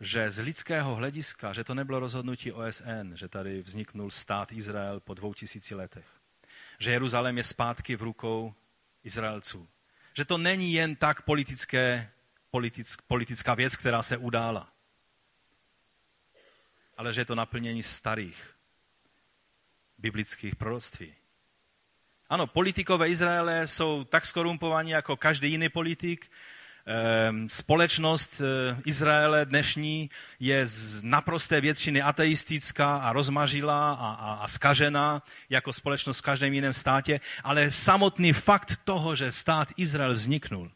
[SPEAKER 1] že z lidského hlediska, že to nebylo rozhodnutí OSN, že tady vzniknul stát Izrael po dvou tisíci letech, že Jeruzalém je zpátky v rukou Izraelců, že to není jen tak politické, politic, politická věc, která se udála, ale že je to naplnění starých biblických proroctví. Ano, politikové Izraele jsou tak skorumpovaní jako každý jiný politik, společnost eh, Izraele dnešní je z naprosté většiny ateistická a rozmažilá a, a, a skažená, jako společnost v každém jiném státě, ale samotný fakt toho, že stát Izrael vzniknul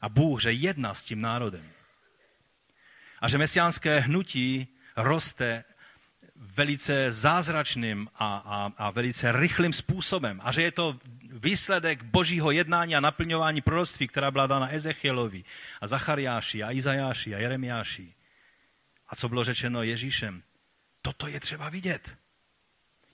[SPEAKER 1] a Bůh, že jedná s tím národem a že mesiánské hnutí roste velice zázračným a, a, a velice rychlým způsobem a že je to výsledek božího jednání a naplňování proroctví, která byla dána Ezechielovi a Zachariáši a Izajáši a Jeremiáši. A co bylo řečeno Ježíšem. Toto je třeba vidět.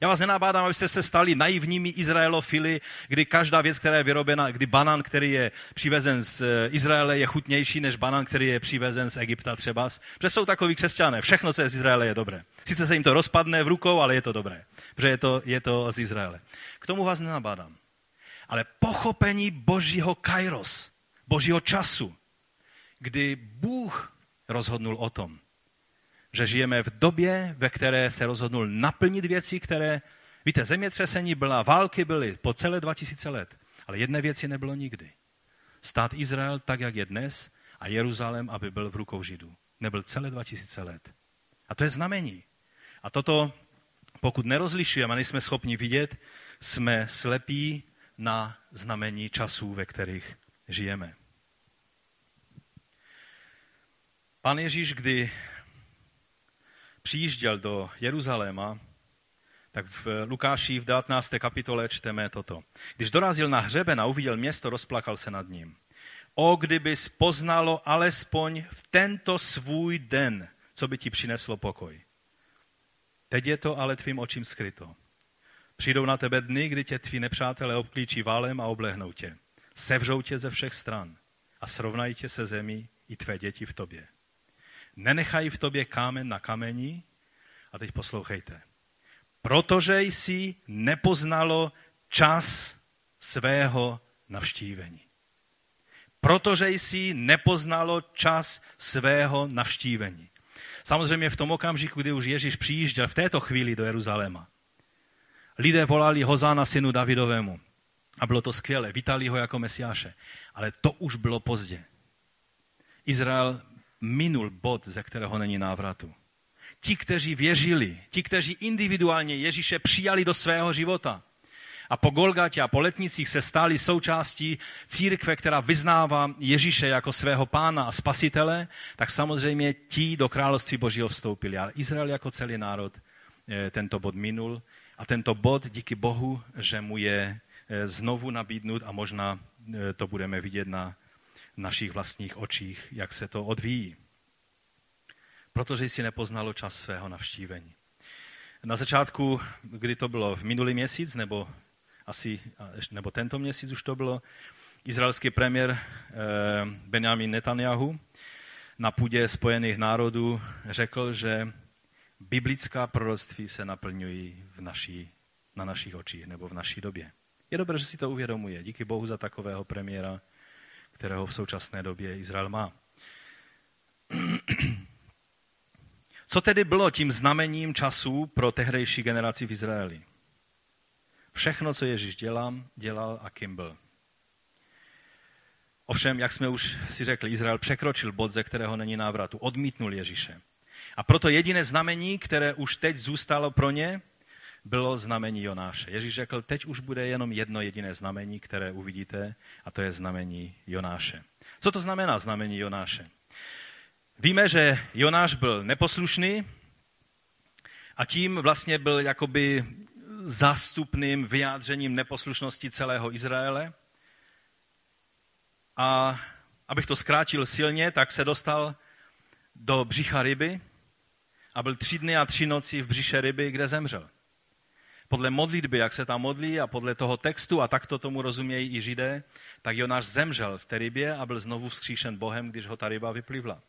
[SPEAKER 1] Já vás nenabádám, abyste se stali naivními Izraelofily, kdy každá věc, která je vyrobena, kdy banán, který je přivezen z eh, Izraele, je chutnější než banán, který je přivezen z Egypta třeba. Protože jsou takový křesťané. Všechno, co je z Izraele, je dobré. Sice se jim to rozpadne v rukou, ale je to dobré. Protože je to, je to z Izraele. K tomu vás nenabádám ale pochopení božího kairos, božího času, kdy Bůh rozhodnul o tom, že žijeme v době, ve které se rozhodnul naplnit věci, které, víte, zemětřesení byla, války byly po celé 2000 let, ale jedné věci nebylo nikdy. Stát Izrael tak, jak je dnes, a Jeruzalém, aby byl v rukou Židů. Nebyl celé 2000 let. A to je znamení. A toto, pokud nerozlišujeme a nejsme schopni vidět, jsme slepí na znamení časů, ve kterých žijeme. Pan Ježíš, kdy přijížděl do Jeruzaléma, tak v Lukáši v 19. kapitole čteme toto. Když dorazil na hřeben a uviděl město, rozplakal se nad ním. O, kdyby poznalo alespoň v tento svůj den, co by ti přineslo pokoj. Teď je to ale tvým očím skryto. Přijdou na tebe dny, kdy tě tví nepřátelé obklíčí válem a oblehnou tě. Sevřou tě ze všech stran a srovnají tě se zemí i tvé děti v tobě. Nenechají v tobě kámen na kamení. A teď poslouchejte. Protože jsi nepoznalo čas svého navštívení. Protože jsi nepoznalo čas svého navštívení. Samozřejmě v tom okamžiku, kdy už Ježíš přijížděl v této chvíli do Jeruzaléma, lidé volali Hozána synu Davidovému. A bylo to skvělé, vítali ho jako mesiáše. Ale to už bylo pozdě. Izrael minul bod, ze kterého není návratu. Ti, kteří věřili, ti, kteří individuálně Ježíše přijali do svého života a po Golgatě a po letnicích se stali součástí církve, která vyznává Ježíše jako svého pána a spasitele, tak samozřejmě ti do království Božího vstoupili. Ale Izrael jako celý národ eh, tento bod minul a tento bod, díky Bohu, že mu je eh, znovu nabídnut a možná eh, to budeme vidět na našich vlastních očích, jak se to odvíjí. Protože jsi nepoznalo čas svého navštívení. Na začátku, kdy to bylo v minulý měsíc, nebo asi, nebo tento měsíc už to bylo, izraelský premiér eh, Benjamin Netanyahu na půdě Spojených národů řekl, že biblická proroctví se naplňují v naší, na našich očích nebo v naší době. Je dobré, že si to uvědomuje. Díky Bohu za takového premiéra, kterého v současné době Izrael má. Co tedy bylo tím znamením času pro tehdejší generaci v Izraeli? Všechno, co Ježíš dělal, dělal a kým byl. Ovšem, jak jsme už si řekli, Izrael překročil bod, ze kterého není návratu. Odmítnul Ježíše. A proto jediné znamení, které už teď zůstalo pro ně, bylo znamení Jonáše. Ježíš řekl, teď už bude jenom jedno jediné znamení, které uvidíte, a to je znamení Jonáše. Co to znamená znamení Jonáše? Víme, že Jonáš byl neposlušný a tím vlastně byl jakoby zástupným vyjádřením neposlušnosti celého Izraele. A abych to zkrátil silně, tak se dostal do břicha ryby a byl tři dny a tři noci v břiše ryby, kde zemřel. Podle modlitby, jak se tam modlí a podle toho textu, a tak to tomu rozumějí i židé, tak Jonáš zemřel v té rybě a byl znovu vzkříšen Bohem, když ho ta ryba vyplivla.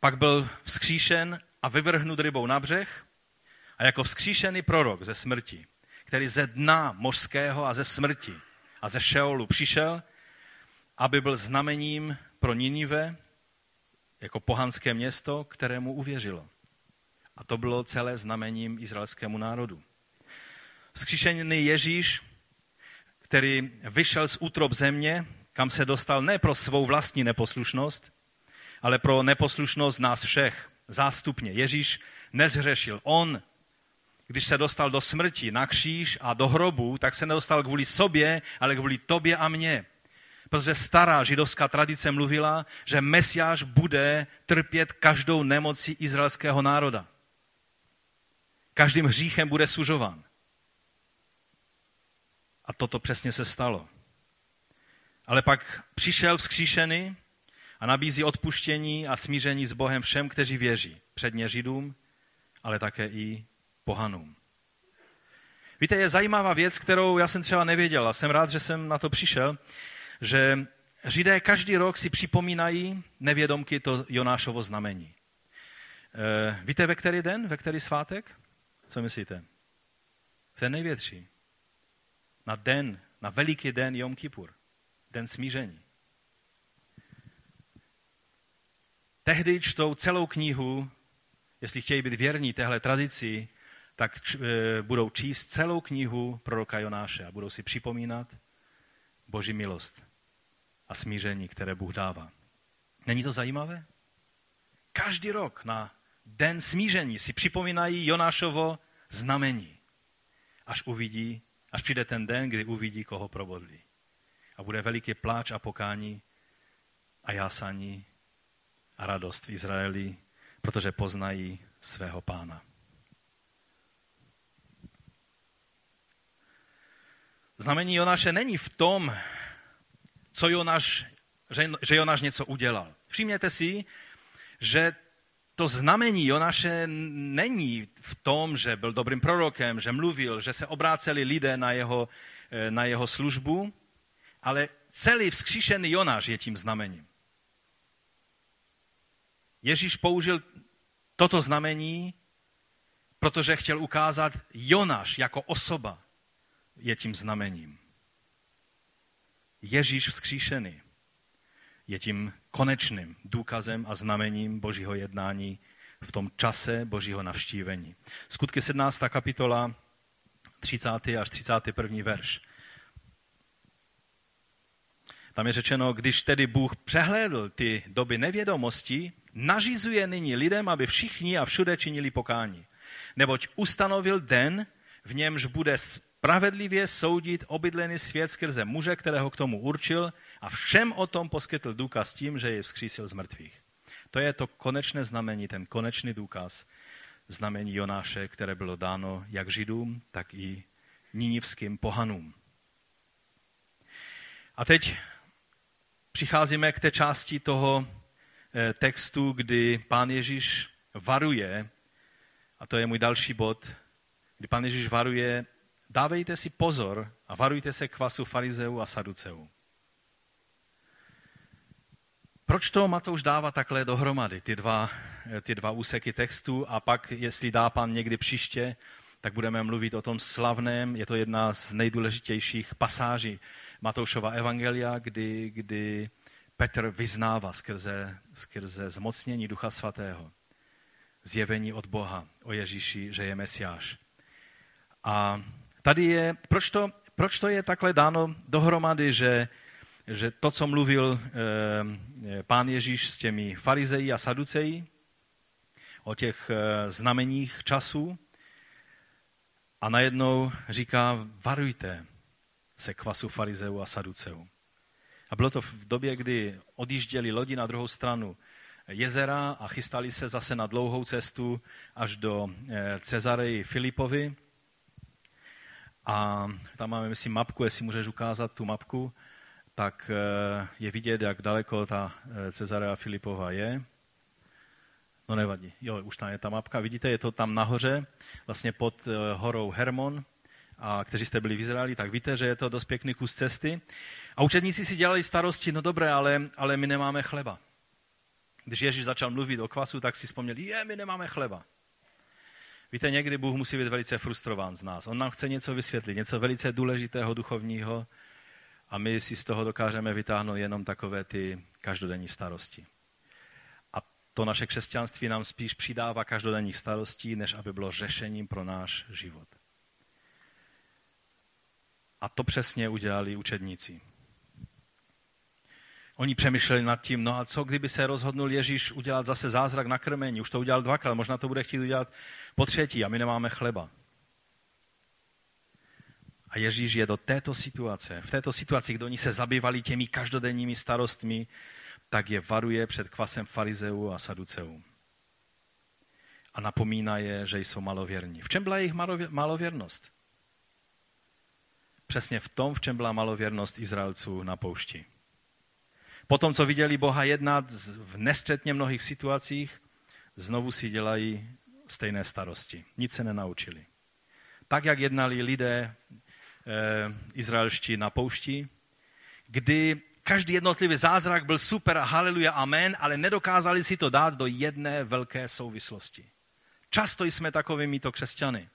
[SPEAKER 1] Pak byl vzkříšen a vyvrhnut rybou na břeh a jako vzkříšený prorok ze smrti, který ze dna mořského a ze smrti a ze Šeolu přišel, aby byl znamením pro Ninive, jako pohanské město, kterému uvěřilo. A to bylo celé znamením izraelskému národu. Vzkříšený Ježíš, který vyšel z útrob země, kam se dostal ne pro svou vlastní neposlušnost, ale pro neposlušnost nás všech, zástupně. Ježíš nezhřešil. On, když se dostal do smrti, na kříž a do hrobu, tak se nedostal kvůli sobě, ale kvůli tobě a mně. Protože stará židovská tradice mluvila, že Mesiáš bude trpět každou nemocí izraelského národa. Každým hříchem bude sužován. A toto přesně se stalo. Ale pak přišel vzkříšený a nabízí odpuštění a smíření s Bohem všem, kteří věří. Předně Židům, ale také i pohanům. Víte, je zajímavá věc, kterou já jsem třeba nevěděl a jsem rád, že jsem na to přišel, že Židé každý rok si připomínají nevědomky to Jonášovo znamení. E, víte, ve který den, ve který svátek? Co myslíte? V ten největší. Na den, na veliký den Jom Kippur. Den smíření. Tehdy čtou celou knihu, jestli chtějí být věrní téhle tradici, tak č, e, budou číst celou knihu proroka Jonáše a budou si připomínat Boží milost a smíření, které Bůh dává. Není to zajímavé? Každý rok na den smíření si připomínají Jonášovo znamení. Až uvidí, až přijde ten den, kdy uvidí, koho probodlí. A bude veliký pláč a pokání a jásání a radost v Izraeli, protože poznají svého pána. Znamení Jonáše není v tom, co Jonáš, že, že Jonáš něco udělal. Všimněte si, že to znamení Jonáše není v tom, že byl dobrým prorokem, že mluvil, že se obráceli lidé na jeho, eh, na jeho službu, ale celý vzkříšený Jonáš je tím znamením. Ježíš použil toto znamení, protože chtěl ukázat Jonáš jako osoba je tím znamením. Ježíš vzkříšený je tím konečným důkazem a znamením Božího jednání v tom čase Božího navštívení. Skutky 17. kapitola, 30. až 31. verš. Tam je řečeno, když tedy Bůh přehlédl ty doby nevědomosti, nařizuje nyní lidem, aby všichni a všude činili pokání. Neboť ustanovil den, v němž bude spravedlivě soudit obydlený svět skrze muže, kterého k tomu určil a všem o tom poskytl důkaz tím, že je vzkřísil z mrtvých. To je to konečné znamení, ten konečný důkaz znamení Jonáše, které bylo dáno jak židům, tak i ninivským pohanům. A teď přicházíme k té části toho eh, textu, kdy pán Ježíš varuje, a to je můj další bod, kdy pán Ježíš varuje dávejte si pozor a varujte se kvasu farizeů a saduceů. Proč to Matouš dává takhle dohromady, ty dva, ty dva úseky textu a pak, jestli dá pan někdy příště, tak budeme mluvit o tom slavném, je to jedna z nejdůležitějších pasáží Matoušova evangelia, kdy, kdy Petr vyznává skrze, skrze zmocnění Ducha Svatého, zjevení od Boha o Ježíši, že je Mesiáš. A Tady je, proč to, proč to je takhle dáno dohromady, že, že to, co mluvil e, pán Ježíš s těmi farizeji a saduceji, o těch e, znameních času, a najednou říká, varujte se kvasu farizeů a saduceů. A bylo to v době, kdy odjížděli lodi na druhou stranu jezera a chystali se zase na dlouhou cestu až do Cezareji Filipovi. A tam máme, myslím, mapku, jestli můžeš ukázat tu mapku, tak eh, je vidět, jak daleko ta eh, Cezarea Filipova je. No nevadí, jo, už tam je ta mapka. Vidíte, je to tam nahoře, vlastně pod eh, horou Hermon. A kteří jste byli v Izraeli, tak víte, že je to dost pěkný kus cesty. A učedníci si dělali starosti, no dobré, ale, ale my nemáme chleba. Když Ježíš začal mluvit o kvasu, tak si vzpomněli, je, my nemáme chleba. Víte, někdy Bůh musí být velice frustrován z nás. On nám chce něco vysvětlit, něco velice důležitého, duchovního a my si z toho dokážeme vytáhnout jenom takové ty každodenní starosti. A to naše křesťanství nám spíš přidává každodenních starostí, než aby bylo řešením pro náš život. A to přesně udělali učedníci. Oni přemýšleli nad tím, no a co kdyby se rozhodnul Ježíš udělat zase zázrak na krmení? Už to udělal dvakrát, možná to bude chtít udělat po třetí a my nemáme chleba. A Ježíš je do této situace, v této situaci, kdy oni se zabývali těmi každodenními starostmi, tak je varuje před kvasem farizeů a saduceů. A napomíná je, že jsou malověrní. V čem byla jejich malověrnost? Přesně v tom, v čem byla malověrnost Izraelců na poušti. Potom, co viděli Boha jednat v nestřetně mnohých situacích, znovu si dělají stejné starosti. Nic se nenaučili. Tak, jak jednali lidé e, izraelští na poušti, kdy každý jednotlivý zázrak byl super, haleluja, amen, ale nedokázali si to dát do jedné velké souvislosti. Často jsme takovými to křesťany,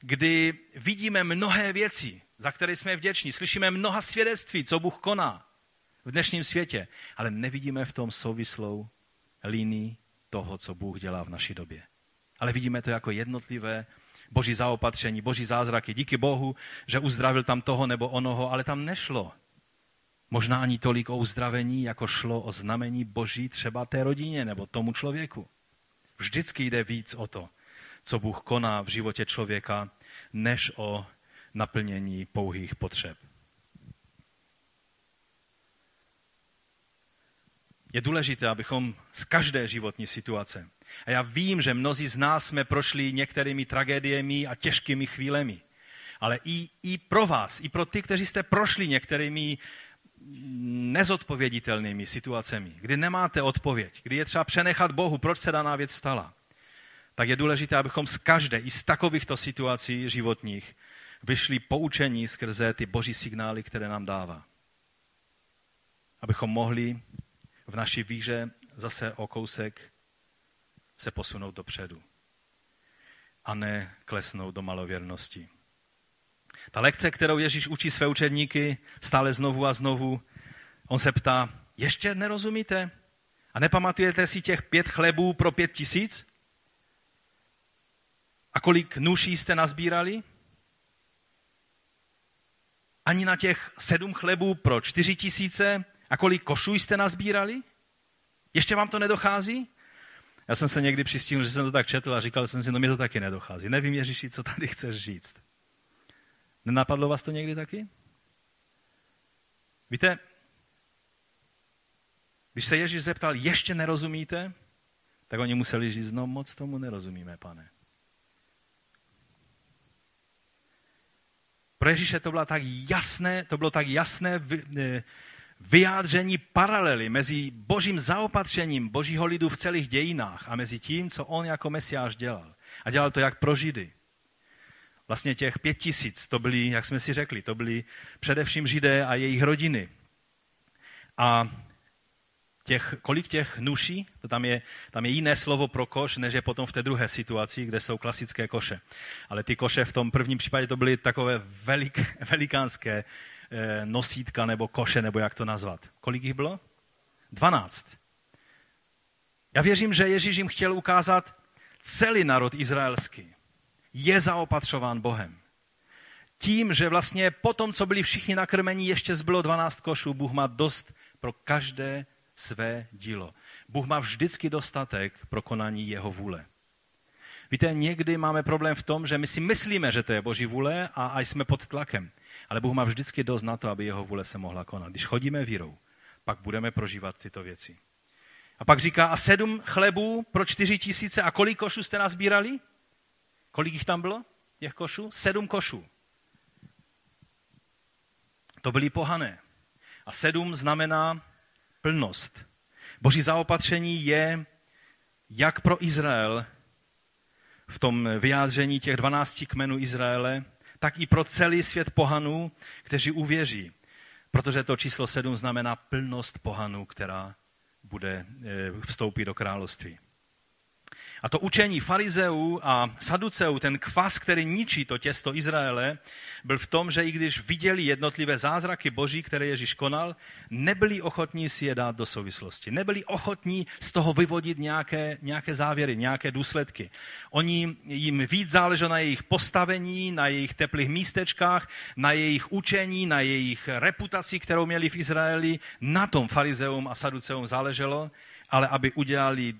[SPEAKER 1] kdy vidíme mnohé věci, za které jsme vděční, slyšíme mnoha svědectví, co Bůh koná v dnešním světě, ale nevidíme v tom souvislou linii toho, co Bůh dělá v naší době. Ale vidíme to jako jednotlivé boží zaopatření, boží zázraky. Díky Bohu, že uzdravil tam toho nebo onoho, ale tam nešlo. Možná ani tolik o uzdravení, jako šlo o znamení boží třeba té rodině nebo tomu člověku. Vždycky jde víc o to, co Bůh koná v životě člověka, než o naplnění pouhých potřeb. Je důležité, abychom z každé životní situace, a já vím, že mnozí z nás jsme prošli některými tragédiemi a těžkými chvílemi, ale i, i pro vás, i pro ty, kteří jste prošli některými nezodpověditelnými situacemi, kdy nemáte odpověď, kdy je třeba přenechat Bohu, proč se daná věc stala, tak je důležité, abychom z každé, i z takovýchto situací životních, vyšli poučení skrze ty boží signály, které nám dává. Abychom mohli v naší víře zase o kousek se posunout dopředu a ne klesnout do malověrnosti. Ta lekce, kterou Ježíš učí své učedníky stále znovu a znovu, on se ptá, ještě nerozumíte? A nepamatujete si těch pět chlebů pro pět tisíc? A kolik nůší jste nazbírali? Ani na těch sedm chlebů pro čtyři tisíce a kolik košů jste nazbírali? Ještě vám to nedochází? Já jsem se někdy přistihnul, že jsem to tak četl a říkal jsem si, no mi to taky nedochází. Nevím, Ježíši, co tady chceš říct. Nenapadlo vás to někdy taky? Víte, když se Ježíš zeptal, ještě nerozumíte, tak oni museli říct, no moc tomu nerozumíme, pane. Pro Ježíše to bylo tak jasné, to bylo tak jasné eh, vyjádření paralely mezi božím zaopatřením božího lidu v celých dějinách a mezi tím, co on jako mesiáš dělal. A dělal to jak pro Židy. Vlastně těch pět tisíc, to byli, jak jsme si řekli, to byli především Židé a jejich rodiny. A těch, kolik těch nuší, to tam je, tam je jiné slovo pro koš, než je potom v té druhé situaci, kde jsou klasické koše. Ale ty koše v tom prvním případě to byly takové velik, velikánské nosítka nebo koše, nebo jak to nazvat. Kolik jich bylo? Dvanáct. Já věřím, že Ježíš jim chtěl ukázat celý národ izraelský. Je zaopatřován Bohem. Tím, že vlastně po tom, co byli všichni nakrmení, ještě zbylo 12 košů, Bůh má dost pro každé své dílo. Bůh má vždycky dostatek pro konání jeho vůle. Víte, někdy máme problém v tom, že my si myslíme, že to je Boží vůle a, a jsme pod tlakem. Ale Bůh má vždycky dost na to, aby jeho vůle se mohla konat. Když chodíme vírou, pak budeme prožívat tyto věci. A pak říká, a sedm chlebů pro čtyři tisíce a kolik košů jste nazbírali? Kolik jich tam bylo, těch košů? Sedm košů. To byly pohané. A sedm znamená plnost. Boží zaopatření je jak pro Izrael, v tom vyjádření těch dvanácti kmenů Izraele, tak i pro celý svět pohanů, kteří uvěří. Protože to číslo sedm znamená plnost pohanů, která bude eh, vstoupit do království. A to učení farizeů a saduceů, ten kvas, který ničí to těsto Izraele, byl v tom, že i když viděli jednotlivé zázraky boží, které Ježíš konal, nebyli ochotní si je dát do souvislosti. Nebyli ochotní z toho vyvodit nějaké, nějaké závěry, nějaké důsledky. Oni jim víc záleželo na jejich postavení, na jejich teplých místečkách, na jejich učení, na jejich reputaci, kterou měli v Izraeli. Na tom farizeum a saduceum záleželo ale aby udělali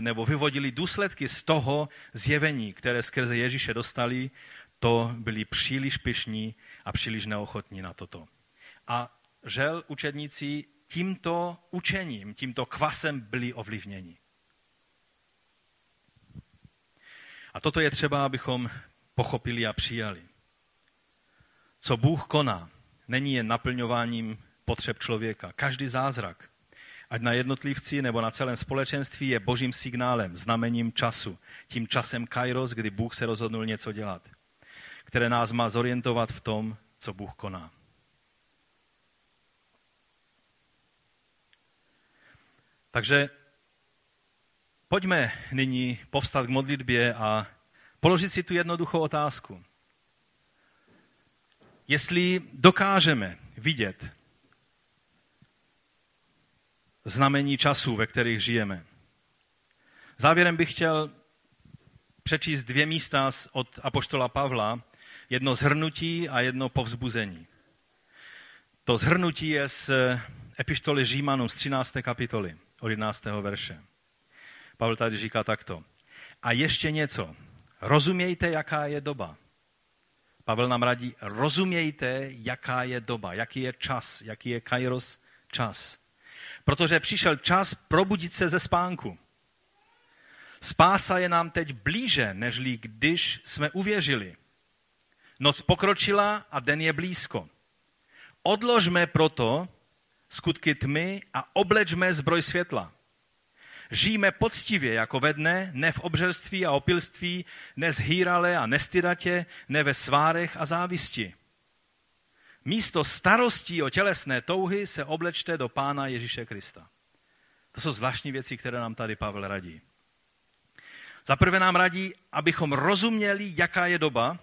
[SPEAKER 1] nebo vyvodili důsledky z toho zjevení, které skrze Ježíše dostali, to byli příliš pyšní a příliš neochotní na toto. A žel učedníci tímto učením, tímto kvasem byli ovlivněni. A toto je třeba, abychom pochopili a přijali. Co Bůh koná, není jen naplňováním potřeb člověka. Každý zázrak, ať na jednotlivci nebo na celém společenství, je božím signálem, znamením času. Tím časem kairos, kdy Bůh se rozhodnul něco dělat, které nás má zorientovat v tom, co Bůh koná. Takže pojďme nyní povstat k modlitbě a položit si tu jednoduchou otázku. Jestli dokážeme vidět znamení časů, ve kterých žijeme. Závěrem bych chtěl přečíst dvě místa od Apoštola Pavla, jedno zhrnutí a jedno povzbuzení. To zhrnutí je z epištoly Římanům z 13. kapitoly, od 11. verše. Pavel tady říká takto. A ještě něco. Rozumějte, jaká je doba. Pavel nám radí, rozumějte, jaká je doba, jaký je čas, jaký je kairos čas protože přišel čas probudit se ze spánku. Spása je nám teď blíže, nežli když jsme uvěřili. Noc pokročila a den je blízko. Odložme proto skutky tmy a oblečme zbroj světla. Žijeme poctivě jako ve dne, ne v obžerství a opilství, ne zhýrale a nestydatě, ne ve svárech a závisti místo starostí o tělesné touhy se oblečte do Pána Ježíše Krista. To jsou zvláštní věci, které nám tady Pavel radí. Za prvé nám radí, abychom rozuměli, jaká je doba,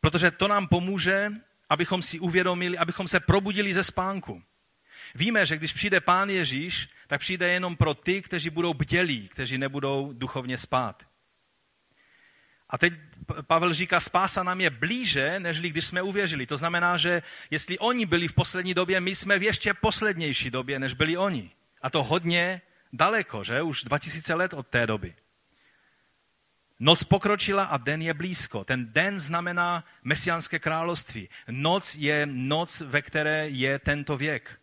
[SPEAKER 1] protože to nám pomůže, abychom si uvědomili, abychom se probudili ze spánku. Víme, že když přijde Pán Ježíš, tak přijde jenom pro ty, kteří budou bdělí, kteří nebudou duchovně spát. A teď Pavel říká, spása nám je blíže, než když jsme uvěřili. To znamená, že jestli oni byli v poslední době, my jsme v ještě poslednější době, než byli oni. A to hodně daleko, že? Už 2000 let od té doby. Noc pokročila a den je blízko. Ten den znamená mesiánské království. Noc je noc, ve které je tento věk.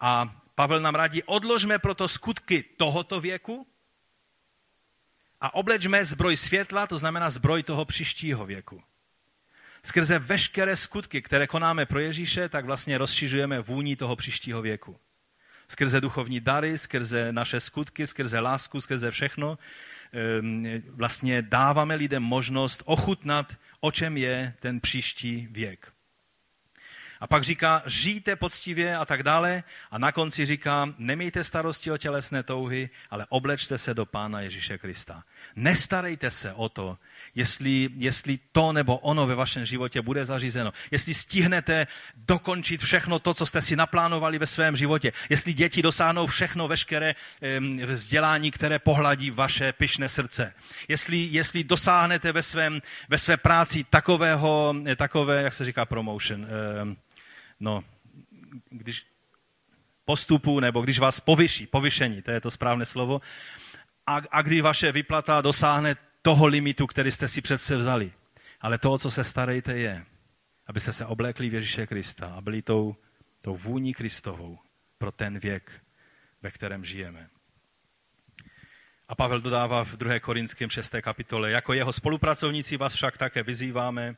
[SPEAKER 1] A Pavel nám radí, odložme proto skutky tohoto věku a oblečme zbroj světla, to znamená zbroj toho příštího věku. Skrze veškeré skutky, které konáme pro Ježíše, tak vlastně rozšiřujeme vůni toho příštího věku. Skrze duchovní dary, skrze naše skutky, skrze lásku, skrze všechno, ehm, vlastně dáváme lidem možnost ochutnat, o čem je ten příští věk. A pak říká, žijte poctivě a tak dále. A na konci říká, nemějte starosti o tělesné touhy, ale oblečte se do Pána Ježíše Krista. Nestarejte se o to, jestli, jestli to nebo ono ve vašem životě bude zařízeno. Jestli stihnete dokončit všechno to, co jste si naplánovali ve svém životě. Jestli děti dosáhnou všechno, veškeré vzdělání, které pohladí vaše pyšné srdce. Jestli, jestli dosáhnete ve, svém, ve své práci takového, takové, jak se říká promotion, no, když postupu, nebo když vás povyší, povyšení, to je to správné slovo, a, a kdy vaše vyplata dosáhne toho limitu, který jste si přece vzali. Ale to, o co se starejte, je, abyste se oblékli v Ježíše Krista a byli tou, tou vůní Kristovou pro ten věk, ve kterém žijeme. A Pavel dodává v 2. Korinském 6. kapitole, jako jeho spolupracovníci vás však také vyzýváme,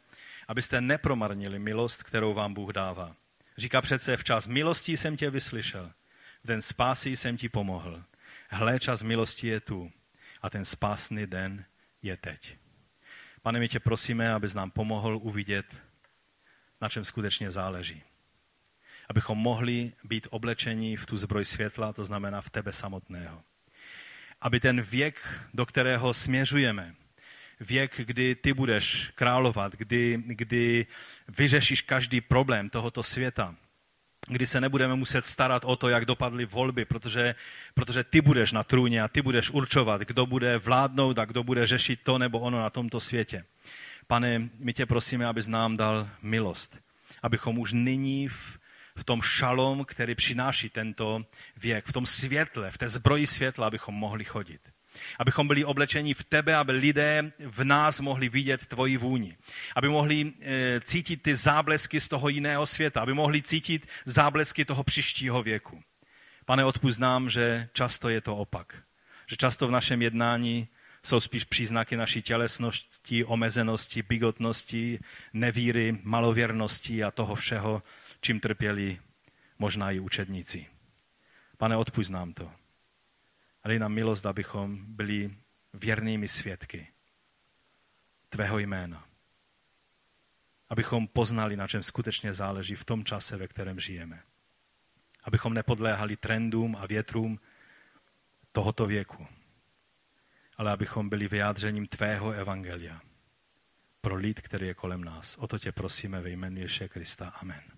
[SPEAKER 1] abyste nepromarnili milost, kterou vám Bůh dává. Říká přece, včas milostí jsem tě vyslyšel, v den spásy jsem ti pomohl. Hle, čas milosti je tu a ten spásný den je teď. Pane, my tě prosíme, abys nám pomohl uvidět, na čem skutečně záleží. Abychom mohli být oblečeni v tu zbroj světla, to znamená v tebe samotného. aby ten věk, do kterého směřujeme, věk, kdy ty budeš královat, kdy, kdy vyřešíš každý problém tohoto světa, kdy se nebudeme muset starat o to, jak dopadly volby, protože, protože ty budeš na trůně a ty budeš určovat, kdo bude vládnout a kdo bude řešit to nebo ono na tomto světě. Pane, my tě prosíme, abys nám dal milost, abychom už nyní v, v tom šalom, který přináší tento věk, v tom světle, v té zbroji světla, abychom mohli chodit. Abychom byli oblečeni v tebe, aby lidé v nás mohli vidět tvoji vůni. Aby mohli e, cítit ty záblesky z toho jiného světa. Aby mohli cítit záblesky toho příštího věku. Pane, odpust nám, že často je to opak. Že často v našem jednání jsou spíš příznaky naší tělesnosti, omezenosti, bigotnosti, nevíry, malověrnosti a toho všeho, čím trpěli možná i učedníci. Pane, odpust nám to. A dej nám milost, abychom byli věrnými svědky tvého jména. Abychom poznali, na čem skutečně záleží v tom čase, ve kterém žijeme. Abychom nepodléhali trendům a větrům tohoto věku, ale abychom byli vyjádřením tvého evangelia pro lid, který je kolem nás. O to tě prosíme ve jménu Ježíše Krista. Amen.